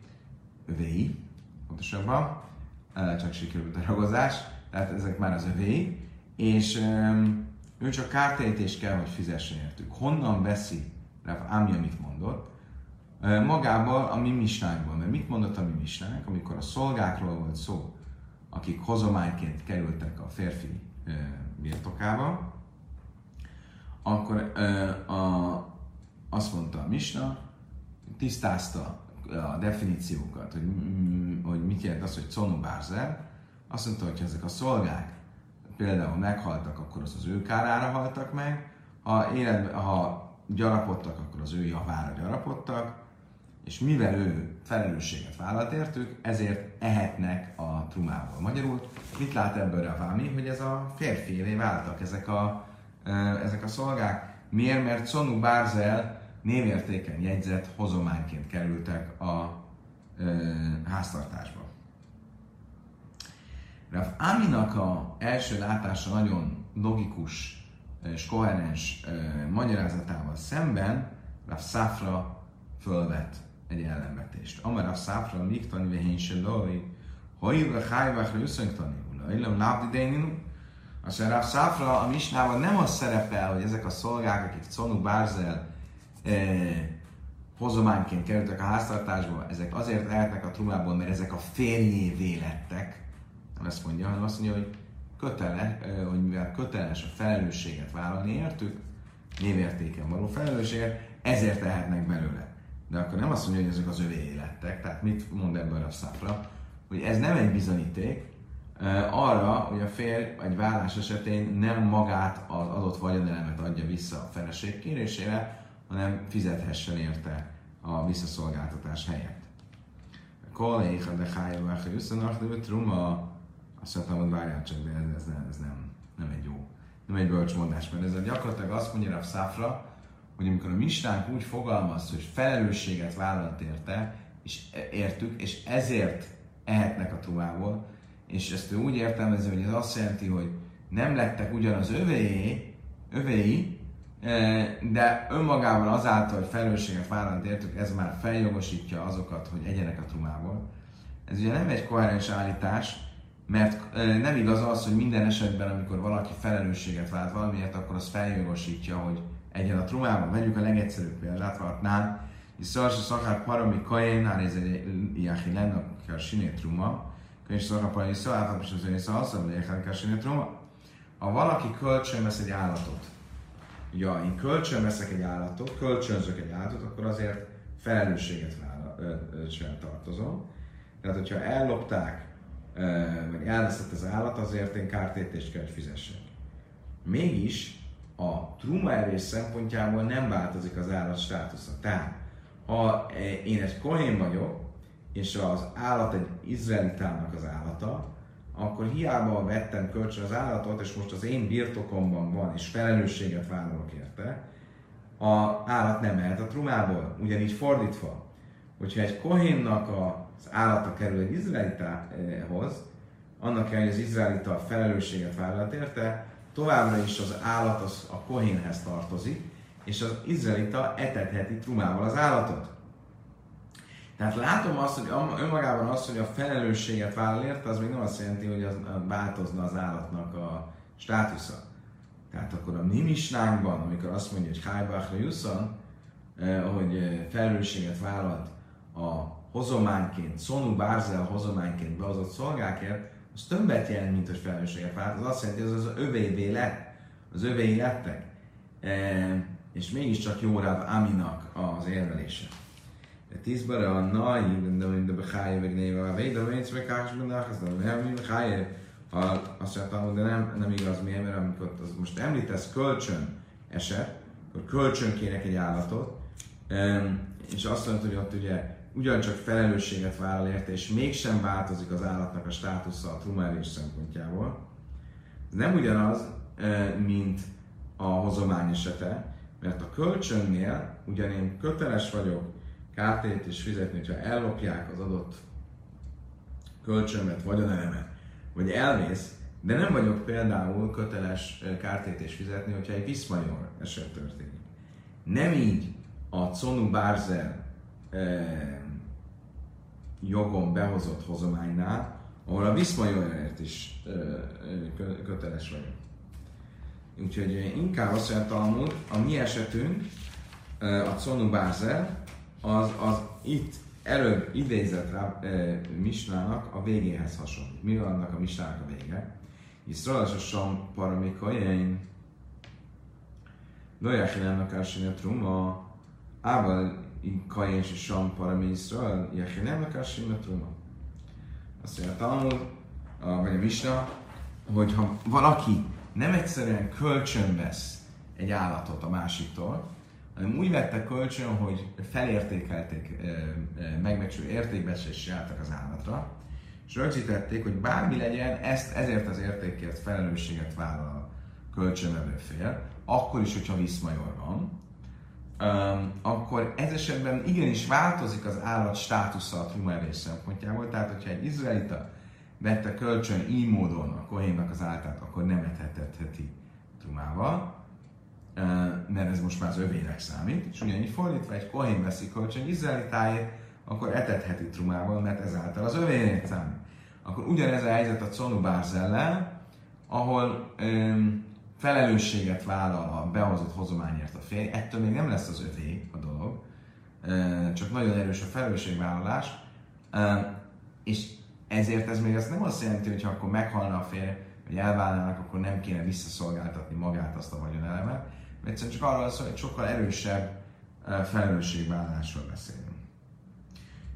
övéi, pontosabban, csak sikerült a ragozás, tehát ezek már az övé, és ő csak kártérítést kell, hogy fizessen értük. Honnan veszi Rav Ami, amit mondott? Magából a mi misnánkból. Mert mit mondott a mi misnánk, amikor a szolgákról volt szó, akik hozományként kerültek a férfi birtokába, akkor a, azt mondta a Misna, tisztázta a definíciókat, hogy, hogy mit jelent az, hogy conu bárzer, azt mondta, hogy ezek a szolgák például meghaltak, akkor az az ő kárára haltak meg, ha, életben, ha gyarapodtak, akkor az ő javára gyarapodtak, és mivel ő felelősséget vállalt értük, ezért ehetnek a trumából. Magyarul mit lát ebből a vámi, hogy ez a férfiévé váltak ezek a ezek a szolgák. Miért? Mert Sonu Bárzel névértéken jegyzett hozományként kerültek a háztartásba. Rav Aminak a első látása nagyon logikus és koherens ö, magyarázatával szemben Rav Safra fölvet egy ellenvetést. Amar Rav Safra még tanulja hén se loj, hogy a hájvákra összöntani, illam lábdi azt mondja, Rav Szafra a Misnában nem az szerepel, hogy ezek a szolgák, akik Conu Bárzel eh, hozományként kerültek a háztartásba, ezek azért lehetnek a trumából, mert ezek a férjévé lettek. Nem ezt mondja, hanem azt mondja, hogy kötele, hogy mivel köteles a felelősséget vállalni értük, névértéken való felelősséget, ezért tehetnek belőle. De akkor nem azt mondja, hogy ezek az övé lettek. Tehát mit mond ebből a szafra? Hogy ez nem egy bizonyíték, arra, hogy a férj egy vállás esetén nem magát az adott vagyonelemet adja vissza a feleség kérésére, hanem fizethessen érte a visszaszolgáltatás helyett. Kolléha de de truma, mondtam, hogy várjál de ez, ez, nem, ez nem, nem egy jó, nem egy bölcs mondás, mert ez gyakorlatilag azt mondja a Szafra, hogy amikor a mistánk úgy fogalmaz, hogy felelősséget vállalt érte, és értük, és ezért ehetnek a trumából, és ezt ő úgy értelmezi, hogy ez azt jelenti, hogy nem lettek ugyanaz övéi, övéi, e, de önmagában azáltal, hogy felelősséget vállalt értük, ez már feljogosítja azokat, hogy egyenek a trumából. Ez ugye nem egy koherens állítás, mert nem igaz az, hogy minden esetben, amikor valaki felelősséget vált valamiért, akkor az feljogosítja, hogy egyen a trumából. Vegyük a legegyszerűbb példát, Vatnán, és szarsa szakár parami kajén, ez egy jáhi lenne, a siné truma, és szakapai szó, és az én szalszom, de troma. Ha valaki kölcsön vesz egy állatot, ja, én kölcsön veszek egy állatot, kölcsönzök egy állatot, akkor azért felelősséget sem tartozom. Tehát, hogyha ellopták, vagy elveszett az állat, azért én kártétést kell, hogy fizessek. Mégis a truma evés szempontjából nem változik az állat státusza. Tehát, ha én egy kohén vagyok, és az állat egy izraelitának az állata, akkor hiába vettem kölcsön az állatot, és most az én birtokomban van, és felelősséget vállalok érte, a állat nem mehet a trumából. Ugyanígy fordítva, hogyha egy kohénnak az állata kerül egy izraelitához, annak hogy az izraelita felelősséget vállalt érte, továbbra is az állat az a kohénhez tartozik, és az izraelita etetheti trumával az állatot. Tehát látom azt, hogy önmagában az, hogy a felelősséget vállal érte, az még nem azt jelenti, hogy az, változna az állatnak a státusza. Tehát akkor a mi misnánkban, amikor azt mondja, hogy Hájbachra Jusszon, eh, hogy eh, felelősséget vállalt a hozományként, Szonu Bárzel hozományként behozott szolgákért, az többet jelent, mint hogy felelősséget vált. Az azt jelenti, hogy az az övévé lett, az övéi lettek. E, és mégiscsak jó Rav Aminak az érvelése. De tízbare a nai, de mind a behája meg néve a véd, a védsz meg kásbannak, az nem behája, ha azt mondtam, de nem, nem igaz, miért, mert amikor az most említesz kölcsön eset, akkor kölcsön kérek egy állatot, és azt mondod, hogy ott ugye ugyancsak felelősséget vállal érte, és mégsem változik az állatnak a státusza a trumelés szempontjából. Ez nem ugyanaz, mint a hozomány esete, mert a kölcsönnél ugyan én köteles vagyok kártét is fizetni, hogyha ellopják az adott kölcsönmet, vagyonelemet, vagy elmész, de nem vagyok például köteles kártét fizetni, hogyha egy viszmajor eset történik. Nem így a Conu Bárzer eh, jogon behozott hozománynál, ahol a viszmajorért is köteles vagyok. Úgyhogy inkább azt mondja a mi esetünk, a Conu Bárzer, az, az itt előbb idézett rá e, Misnának a végéhez hasonlít. Mi van annak a Misnának a vége? Iszrael a Sam paramikojein Lojachinának a truma Ával kajen és Sam parami Iszrael Jachinának a truma Azt mondja Talmud, vagy a Misna, hogy ha valaki nem egyszerűen kölcsön vesz egy állatot a másiktól, hanem úgy vettek kölcsön, hogy felértékelték, megbecsülő értékbecsést csináltak az állatra, és rögzítették, hogy bármi legyen, ezt ezért az értékért felelősséget vállal a kölcsönvevő fél, akkor is, hogyha viszmajor van, um, akkor ez esetben igenis változik az állat státusza a trumaevés szempontjából, tehát hogyha egy izraelita vette kölcsön így módon a kohénnak az áltát, akkor nem etetheti trumával, mert ez most már az övének számít, és ugyanígy fordítva egy kohén veszi kölcsön izraelitáért, akkor etetheti trumával, mert ezáltal az övének számít. Akkor ugyanez a helyzet a Conu Bárzellel, ahol öm, felelősséget vállal a behozott hozományért a férj, ettől még nem lesz az övé a dolog, csak nagyon erős a felelősségvállalás, és ezért ez még azt nem azt jelenti, hogy ha akkor meghalna a férj, vagy elválnának, akkor nem kéne visszaszolgáltatni magát azt a vagyonelemet, Egyszerűen csak arról szól, hogy sokkal erősebb felelősségvállásról beszélünk.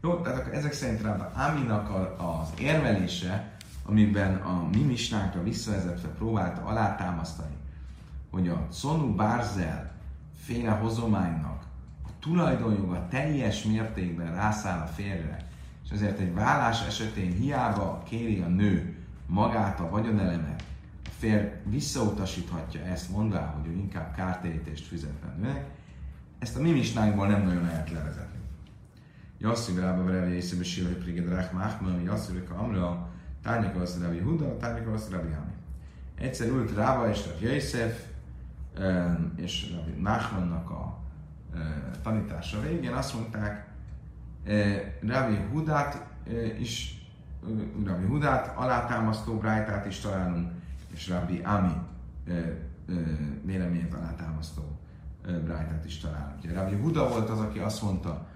Jó, tehát akkor ezek szerint rá Aminak az érvelése, amiben a mi misnánkra visszavezetve próbálta alátámasztani, hogy a Sonu Barzel féle hozománynak a tulajdonjoga teljes mértékben rászáll a férre, és ezért egy vállás esetén hiába kéri a nő magát a vagyonelemet, férj visszautasíthatja ezt, mondvá, hogy ő inkább kártérítést fizet a nőnek, ezt a mi misnánkból nem nagyon lehet levezetni. Jasszív rába verevje észebe silai priged rák máhma, jasszív amra, tárnyaka az Rabbi Huda, tárnyaka az Rabbi Hami. Egyszer ült Rába és Rabbi Yosef, és Rabbi Nachmannak a tanítása végén azt mondták, Rabbi Hudát is, Rabbi Hudát alátámasztó brájtát is találunk, és Rabbi Ami véleményét alátámasztó Brájtát is találunk. Rabbi Huda volt az, aki azt mondta,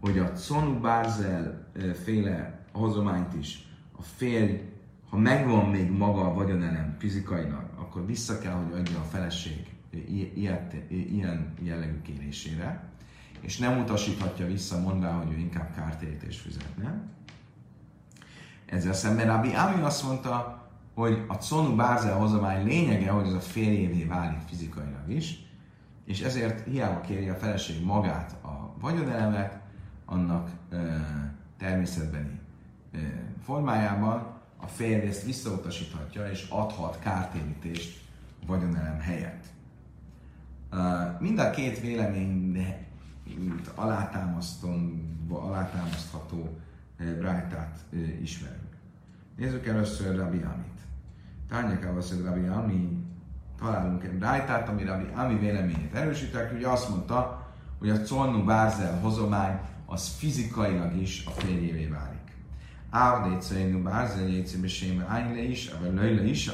hogy a Conu Bárzel féle hozományt is a férj, ha megvan még maga a vagyonelem fizikailag, akkor vissza kell, hogy adja a feleség ilyet, ilyen jellegű kérésére, és nem utasíthatja vissza, mondvá, hogy ő inkább kártérítést fizetne. Ezzel szemben Rabbi Ami azt mondta, hogy a Conu Bárzel hozomány lényege, hogy az a férjévé válik fizikailag is, és ezért hiába kéri a feleség magát a vagyonelemet, annak e, természetbeni formájában, a férj ezt visszautasíthatja és adhat kártérítést vagyonelem helyett. Mind a két vélemény alátámasztható Brájtát ismerünk. Nézzük először Rabbi Amit. Tárnyakával szerint Rabbi Ami találunk egy rájtát, ami Rabbi Ami véleményét erősítek, hogy azt mondta, hogy a Colnu Bázel hozomány az fizikailag is a férjévé válik. Ávdét Colnu Bázel jétszébe séme ányle is, vagy löjle is.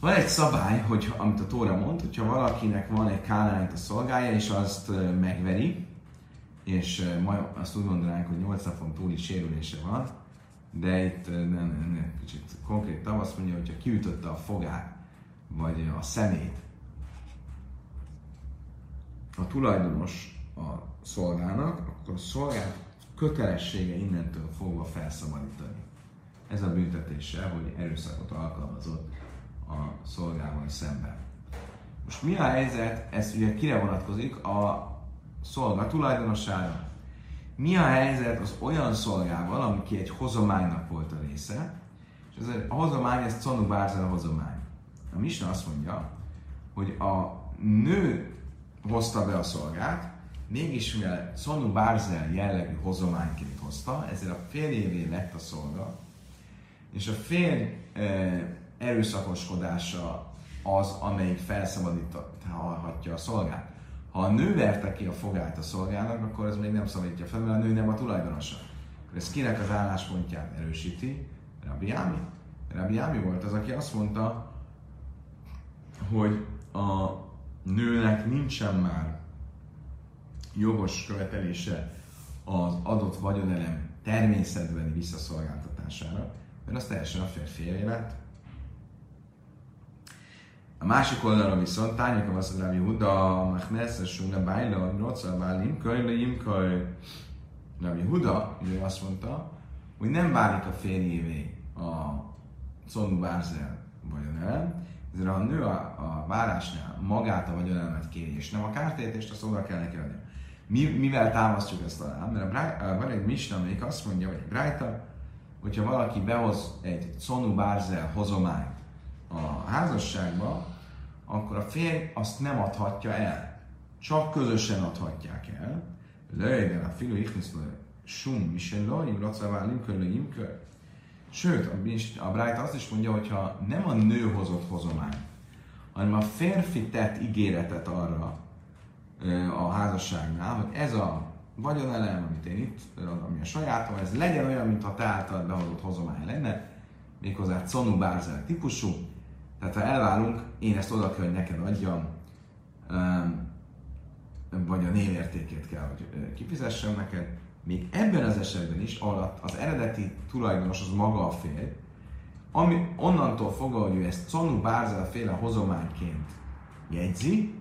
Van egy szabály, hogy, amit a Tóra mond, hogyha valakinek van egy kánányt a szolgája, és azt megveri, és majd azt úgy mondanánk, hogy 8 napon túli sérülése van, de itt nem, nem, kicsit konkrét azt mondja, hogyha kiütötte a fogát, vagy a szemét, a tulajdonos a szolgának, akkor a szolgát kötelessége innentől fogva felszabadítani. Ez a büntetése, hogy erőszakot alkalmazott a szolgával szemben. Most mi a helyzet, ez ugye kire vonatkozik? A szolga tulajdonosára. Mi a helyzet az olyan szolgával, amiki egy hozománynak volt a része, és ez a hozomány, ez Conu Bárzel hozomány. A Misna azt mondja, hogy a nő hozta be a szolgát, mégis mivel Conu Bárzel jellegű hozományként hozta, ezért a férjévé lett a szolga, és a férj e, erőszakoskodása az, amelyik felszabadíthatja a szolgát. Ha a nő verte ki a fogát a szolgának, akkor ez még nem szabadítja fel, mert a nő nem a tulajdonosa. Akkor ez kinek az álláspontját erősíti? Rabbi Ámi. Rabbi Ámi volt az, aki azt mondta, hogy a nőnek nincsen már jogos követelése az adott vagyonelem természetbeni visszaszolgáltatására, mert az teljesen a férfi lett, a másik oldalon viszont tányok a azt mondja, hogy Huda, Machmesz, Suna, Bájla, Noca, Bálim, Köjle, Imkaj. Rabbi Huda, ő azt mondta, hogy nem válik a férjévé a Szonu Bárzel vagyonelem, ezért a nő a, a várásnál magát a vagyonelmet kéri, és nem a kártétést, azt oda kell neki adni. Mi, mivel támasztjuk ezt alá? Mert a, van egy misna, amelyik azt mondja, hogy egy brájta, hogyha valaki behoz egy Szonu Bárzel hozományt, a házasságba, akkor a férj azt nem adhatja el. Csak közösen adhatják el. Lejden a filő ichniszlő sum miselló, imracavá limkör imkör. Sőt, a, a Bright azt is mondja, hogy ha nem a nő hozott hozomány, hanem a férfi tett ígéretet arra a házasságnál, hogy ez a vagyonelem, amit én itt, ami a sajátom, ez legyen olyan, mint a te által behozott hozomány lenne, méghozzá Conu Bárzel típusú, tehát ha elválunk, én ezt oda kell, hogy neked adjam, vagy a névértékét kell, hogy kifizessem neked. Még ebben az esetben is, alatt az eredeti tulajdonos az maga a férj, ami onnantól fogva, hogy ő ezt Conu Bárzel féle hozományként jegyzi,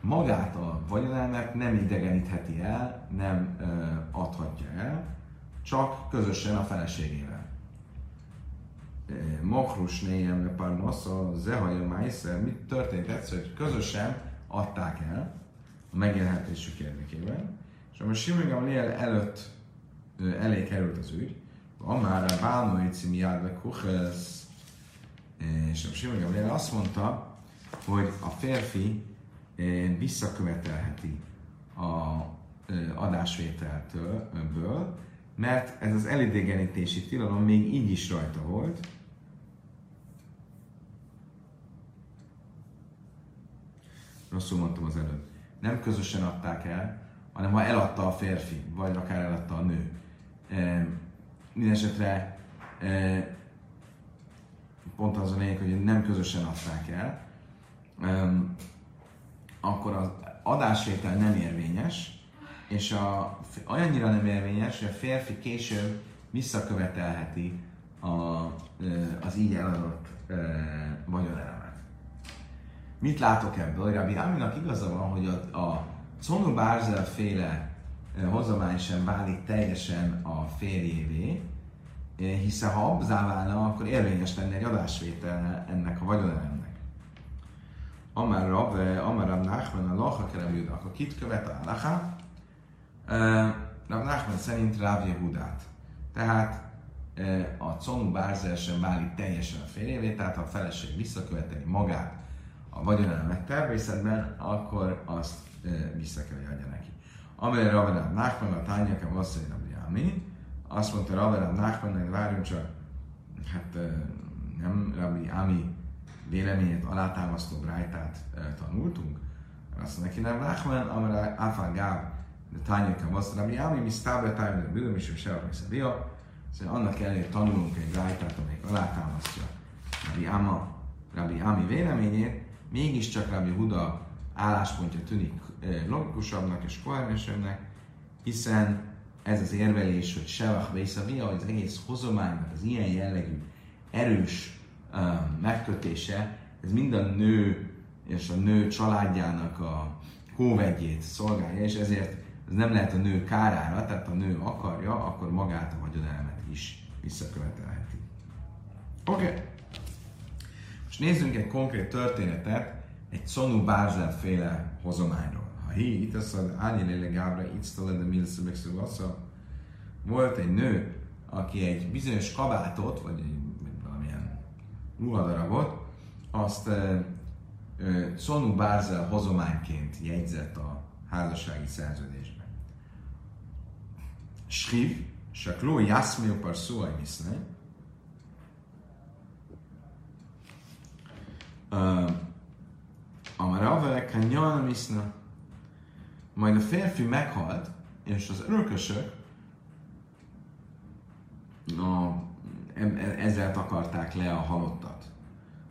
magát a vagyonelmet nem idegenítheti el, nem adhatja el, csak közösen a feleségével. Makrus néjem parnosza, zehaja májszer, mit történt egyszer, hogy közösen adták el a megélhetésük érdekében, és amikor Simon Gamliel előtt elé került az ügy, Amára Bálnoici miádve kuchesz, és a Simon azt mondta, hogy a férfi visszakövetelheti a adásvételtől, mert ez az elidegenítési tilalom még így is rajta volt, rosszul mondtam az előbb, nem közösen adták el, hanem ha eladta a férfi, vagy akár eladta a nő. E, Mindenesetre e, pont az a lényeg, hogy nem közösen adták el, e, akkor az adásvétel nem érvényes, és a, olyannyira nem érvényes, hogy a férfi később visszakövetelheti a, az így eladott vagyonelemet. Mit látok ebből? Rabbi Aminak igaza van, hogy a, a Conu Bárzel féle hozomány sem válik teljesen a férjévé, hiszen ha abzá válna, akkor érvényes lenne egy adásvétel ennek a vagyonelemnek. Amár Rab, eh, Amár Rab Nachman a Lacha Kerem akkor kit követ a Lacha? Rab Nachman szerint Rav Jehudát. Tehát a Conu Bárzel sem válik teljesen a férjévé, tehát ha a feleség visszaköveteli magát a vagyonelmet természetben, akkor azt vissza kell, adja neki. Amire Raverám Nachman, a tányákem azt mondja, azt mondta Raverám Nachman, hogy várjunk csak, hát nem Rabbi Ami véleményét alátámasztó brájtát e, tanultunk, azt mondja neki, nem Nachman, amire Afan Gáb, de tányákem azt Rabbi Ami, mi sztábe tájban, de bűnöm is, hogy se a Szóval annak ellenére tanulunk egy brájtát, amelyik alátámasztja Rabbi Ama, Rabbi Ami véleményét, mégiscsak Rabbi Huda álláspontja tűnik eh, logikusabbnak és koherensebbnek, hiszen ez az érvelés, hogy Sevach Bészavia, hogy az egész hozománynak az ilyen jellegű erős megkötése, ez mind a nő és a nő családjának a hóvegyét szolgálja, és ezért ez nem lehet a nő kárára, tehát a nő akarja, akkor magát a vagyonelmet is visszakövetelheti. Oké. Okay. Most nézzünk egy konkrét történetet egy Szonu Bárzel féle hozományról. Ha hi, itt az Ányéléle Gábra, itt sztalad a Milszöbexő volt egy nő, aki egy bizonyos kabátot, vagy egy, ruhadarabot, azt Szonu Bárzel hozományként jegyzett a házassági szerződésben. Shriv, Sakló Jászmió par szóaj miszne, Amarave Kanyan miszna, majd a férfi meghalt, és az örökösök no, ezzel takarták le a halottat.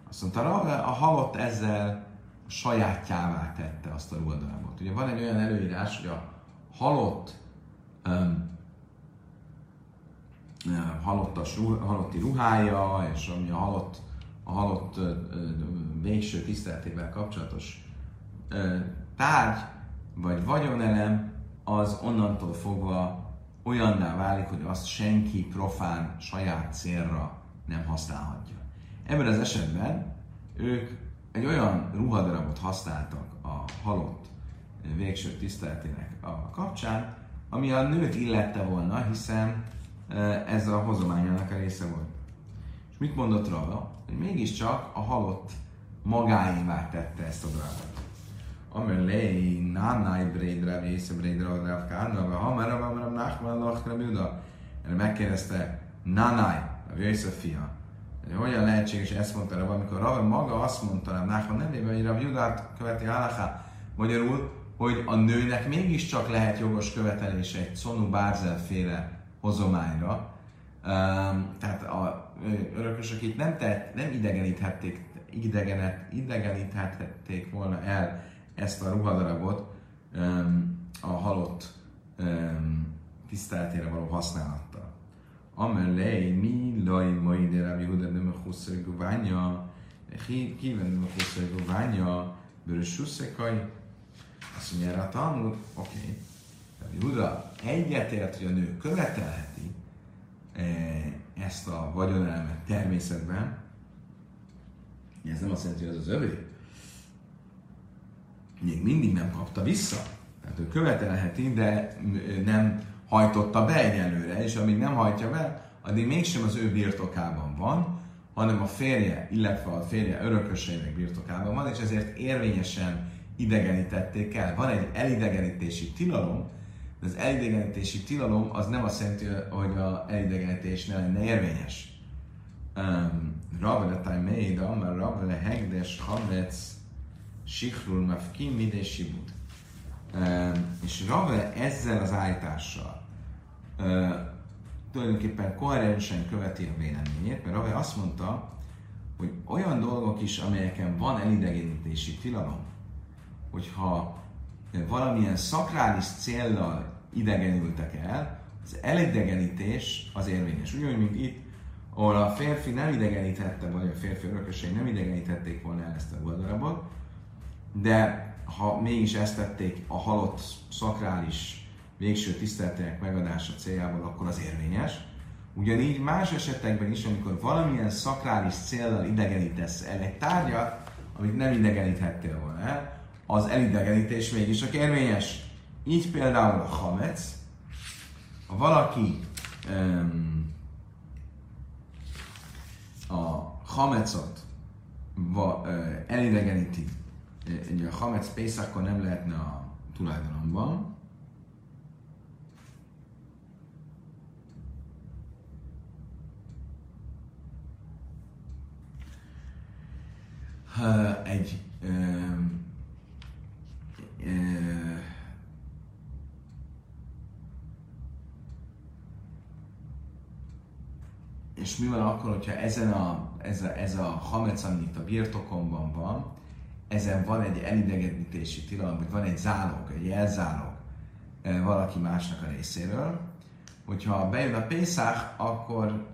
Azt mondta, a halott ezzel sajátjává tette azt a ruhadarabot. Ugye van egy olyan előírás, hogy a halott um, halottas, halotti ruhája, és ami a halott, a halott végső tiszteletével kapcsolatos tárgy, vagy vagyonelem, az onnantól fogva olyanná válik, hogy azt senki profán saját célra nem használhatja. Ebben az esetben ők egy olyan ruhadarabot használtak a halott végső tiszteletének a kapcsán, ami a nőt illette volna, hiszen e, ez a hozományának a része volt. És mit mondott Rava? Hogy mégiscsak a halott magáévá tette ezt a darabot. Amelé, nánai breid rav, észre breid rav, rav kárna, ha már rav, rav, nachman, lach, rav, Erre megkérdezte Nánai, a Jöjszöf fia, hogy hogyan lehetséges, ezt mondta Rav, amikor Rav maga azt mondta Rav Nachman nevében, hogy Rav Judát követi Halaká, magyarul, hogy a nőnek mégiscsak lehet jogos követelése egy Szonu Bárzel féle hozományra, Um, tehát a örökösök itt nem, tett, nem idegeníthették, idegenet, idegeníthették volna el ezt a ruhadarabot um, a halott tiszteletére való használattal. Amelé, mi laj majd de Rabbi Huda nem a guványa, kíván nem a guványa, bőrös suszekai. Azt mondja erre a Talmud, oké, okay. Rabbi Huda egyetért, hogy a nő követelheti ezt a vagyonelmet természetben, ez nem azt jelenti, hogy az az övé, még mindig nem kapta vissza. Tehát ő követelheti, de nem hajtotta be egyelőre, és amíg nem hajtja be, addig mégsem az ő birtokában van, hanem a férje, illetve a férje örököseinek birtokában van, és ezért érvényesen idegenítették el. Van egy elidegenítési tilalom, de az elidegenítési tilalom az nem azt jelenti, hogy a elidegenítés ne lenne érvényes. Ravele taj meida, mert Ravele hegdes hamec sikrul mafkim midé sibut. És Rave ezzel az állítással tulajdonképpen koherensen követi a véleményét, mert Rave azt mondta, hogy olyan dolgok is, amelyeken van elidegenítési tilalom, hogyha valamilyen szakrális céllal idegenültek el, az elidegenítés az érvényes. Ugyanúgy, mint itt, ahol a férfi nem idegenítette, vagy a férfi örökösei nem idegenítették volna el ezt a ruhadarabot, de ha mégis ezt tették a halott szakrális végső tiszteletének megadása céljából, akkor az érvényes. Ugyanígy más esetekben is, amikor valamilyen szakrális céllal idegenítesz el egy tárgyat, amit nem idegeníthettél volna el, az elidegenítés mégis csak érvényes. Így például a hamec, ha valaki um, a hamecot va, uh, elidegeníti ugye a Hametz Pészakon nem lehetne a tulajdonomban, egy és mi van akkor, hogyha ezen a, ez a, ez a hamec, amit a birtokomban van, ezen van egy elidegenítési tilalom, vagy van egy zálog, egy jelzálog, e, valaki másnak a részéről. Hogyha bejön a Pészák, akkor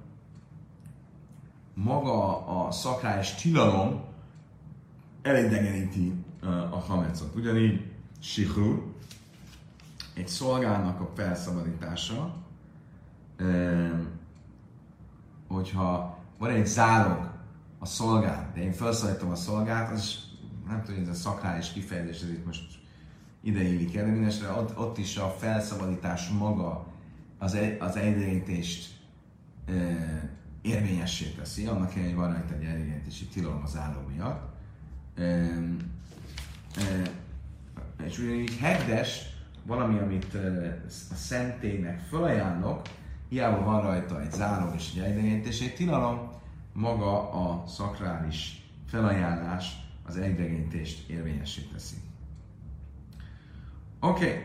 maga a szakrális tilalom elidegeníti e, a hamecot. Ugyanígy Sihru, egy szolgának a felszabadítása, hogyha van egy zálog a szolgát, de én felszabadítom a szolgát, az nem tudom, ez a szakrális kifejezés, ez itt most ide illik el, de mindestre ott, ott is a felszabadítás maga az, egy, az egyenlítést e, érvényessé teszi, annak ellenére, hogy van rajta egy egyenlítési tilalom az álló miatt. E, e, és ugyanígy hegdes, valami, amit e, a szentélynek felajánlok, hiába van rajta egy zálog és egy egyenlítési tilalom, maga a szakrális felajánlás az egyenlítést érvényessé teszi. Oké, okay.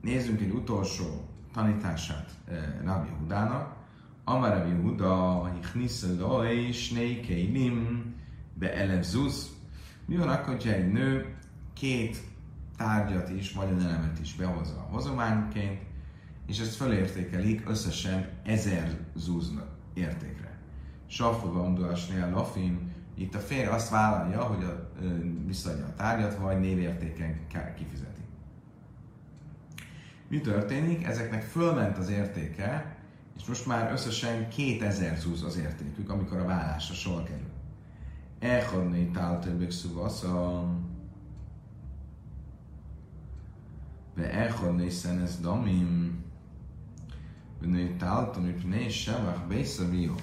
nézzünk egy utolsó tanítását eh, Rabbi Hudának. Amar Rabbi Huda, Hichnisze Loi, Snei Keilim, Be Elevzuz. Mi van akkor, hogyha egy nő két tárgyat is, vagy egy elemet is behozza a hozományként, és ezt felértékelik összesen ezer zuz értékre. Safa Vanduasnél Lafin, itt a férj azt vállalja, hogy a, visszaadja a tárgyat, vagy névértéken kifizeti. Mi történik? Ezeknek fölment az értéke, és most már összesen 2000 zúz az értékük, amikor a vállásra sor kerül. Elhodni táltöbbök szuvasz a... Ve elhodni szenez damim... Ve női táltom, hogy ne sevach, bejszavió.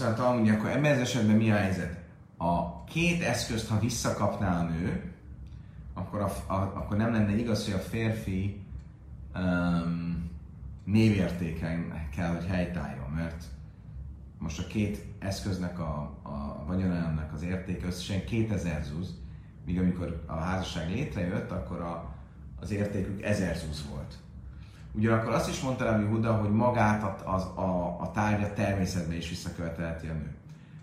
Azt mondta, hogy akkor ebben az esetben mi a helyzet? A két eszközt, ha visszakapná a nő, akkor, a, a, akkor nem lenne igaz, hogy a férfi um, névértéken kell, hogy helytálljon, mert most a két eszköznek, a, a vagyonának az értéke összesen 2000 zuz, míg amikor a házasság létrejött, akkor a, az értékük 1000 zuz volt. Ugyanakkor azt is mondta Rabbi Huda, hogy magát az, a, a tárgyat természetbe is visszakövetelheti a nő.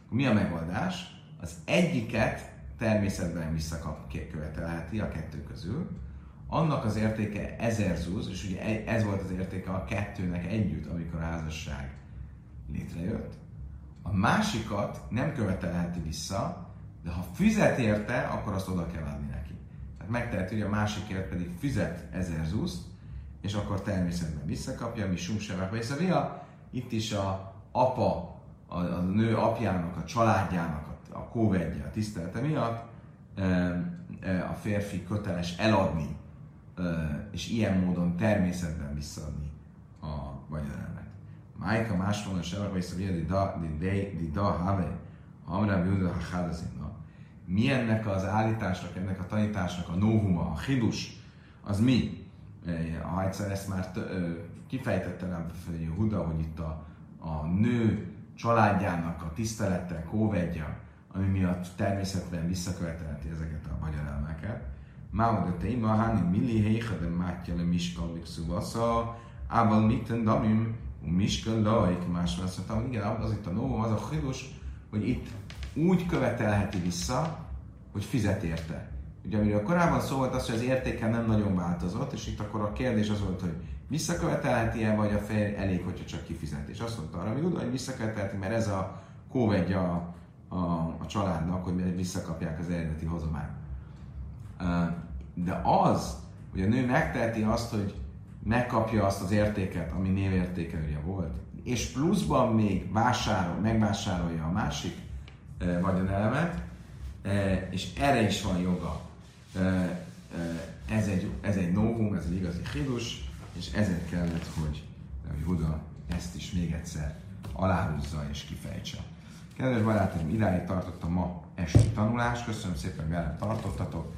Mi a megoldás? Az egyiket természetben visszakövetelheti a kettő közül, annak az értéke ezer zúz, és ugye ez volt az értéke a kettőnek együtt, amikor a házasság létrejött. A másikat nem követelheti vissza, de ha fizet érte, akkor azt oda kell adni neki. Tehát megteheti, hogy a másikért pedig fizet ezer zúzt, és akkor természetben visszakapja, mi sumsevek via. Itt is a apa, a, a nő apjának, a családjának, a, a kóvedje, a tisztelete miatt a férfi köteles eladni, és ilyen módon természetben visszaadni a vagyonelmet. Májka máshol a vagy szavia, di da, di da, have, hamra bűnő ha Mi ennek az állításnak, ennek a tanításnak a novuma, a hidus, az mi? Ha egyszer ezt már kifejtette rá Huda, hogy itt a, a nő családjának a tisztelettel kóvedja, ami miatt természetben visszakövetelheti ezeket a magyarelmeket. Máma de téma, háni milli héha de mátja le miskalik szuvasza, ával mitten damim, miskal laik, más azt mondtam, igen, az itt a novum, az a chidus, hogy itt úgy követelheti vissza, hogy fizet érte. Ugye amiről korábban szó volt az, hogy az értéke nem nagyon változott, és itt akkor a kérdés az volt, hogy visszakövetelheti-e, vagy a férj elég, hogyha csak kifizet. És azt mondta arra, hogy visszakövetelheti, mert ez a kóvedja a, a, a családnak, hogy visszakapják az eredeti hozományt. De az, hogy a nő megteheti azt, hogy megkapja azt az értéket, ami névértékelője volt, és pluszban még vásárol, megvásárolja a másik vagyonelemet, és erre is van joga ez egy, ez egy novum, ez egy igazi hidus, és ezért kellett, hogy, Huda ezt is még egyszer aláhúzza és kifejtse. Kedves barátaim, idáig tartottam ma esti tanulás. Köszönöm szépen, hogy tartottatok.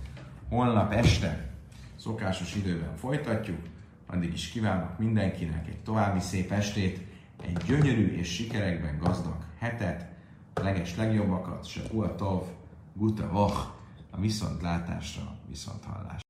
Holnap este szokásos időben folytatjuk. Addig is kívánok mindenkinek egy további szép estét, egy gyönyörű és sikerekben gazdag hetet, a leges legjobbakat, se Uatov, Guta Vach, a viszontlátásra, viszonthallásra.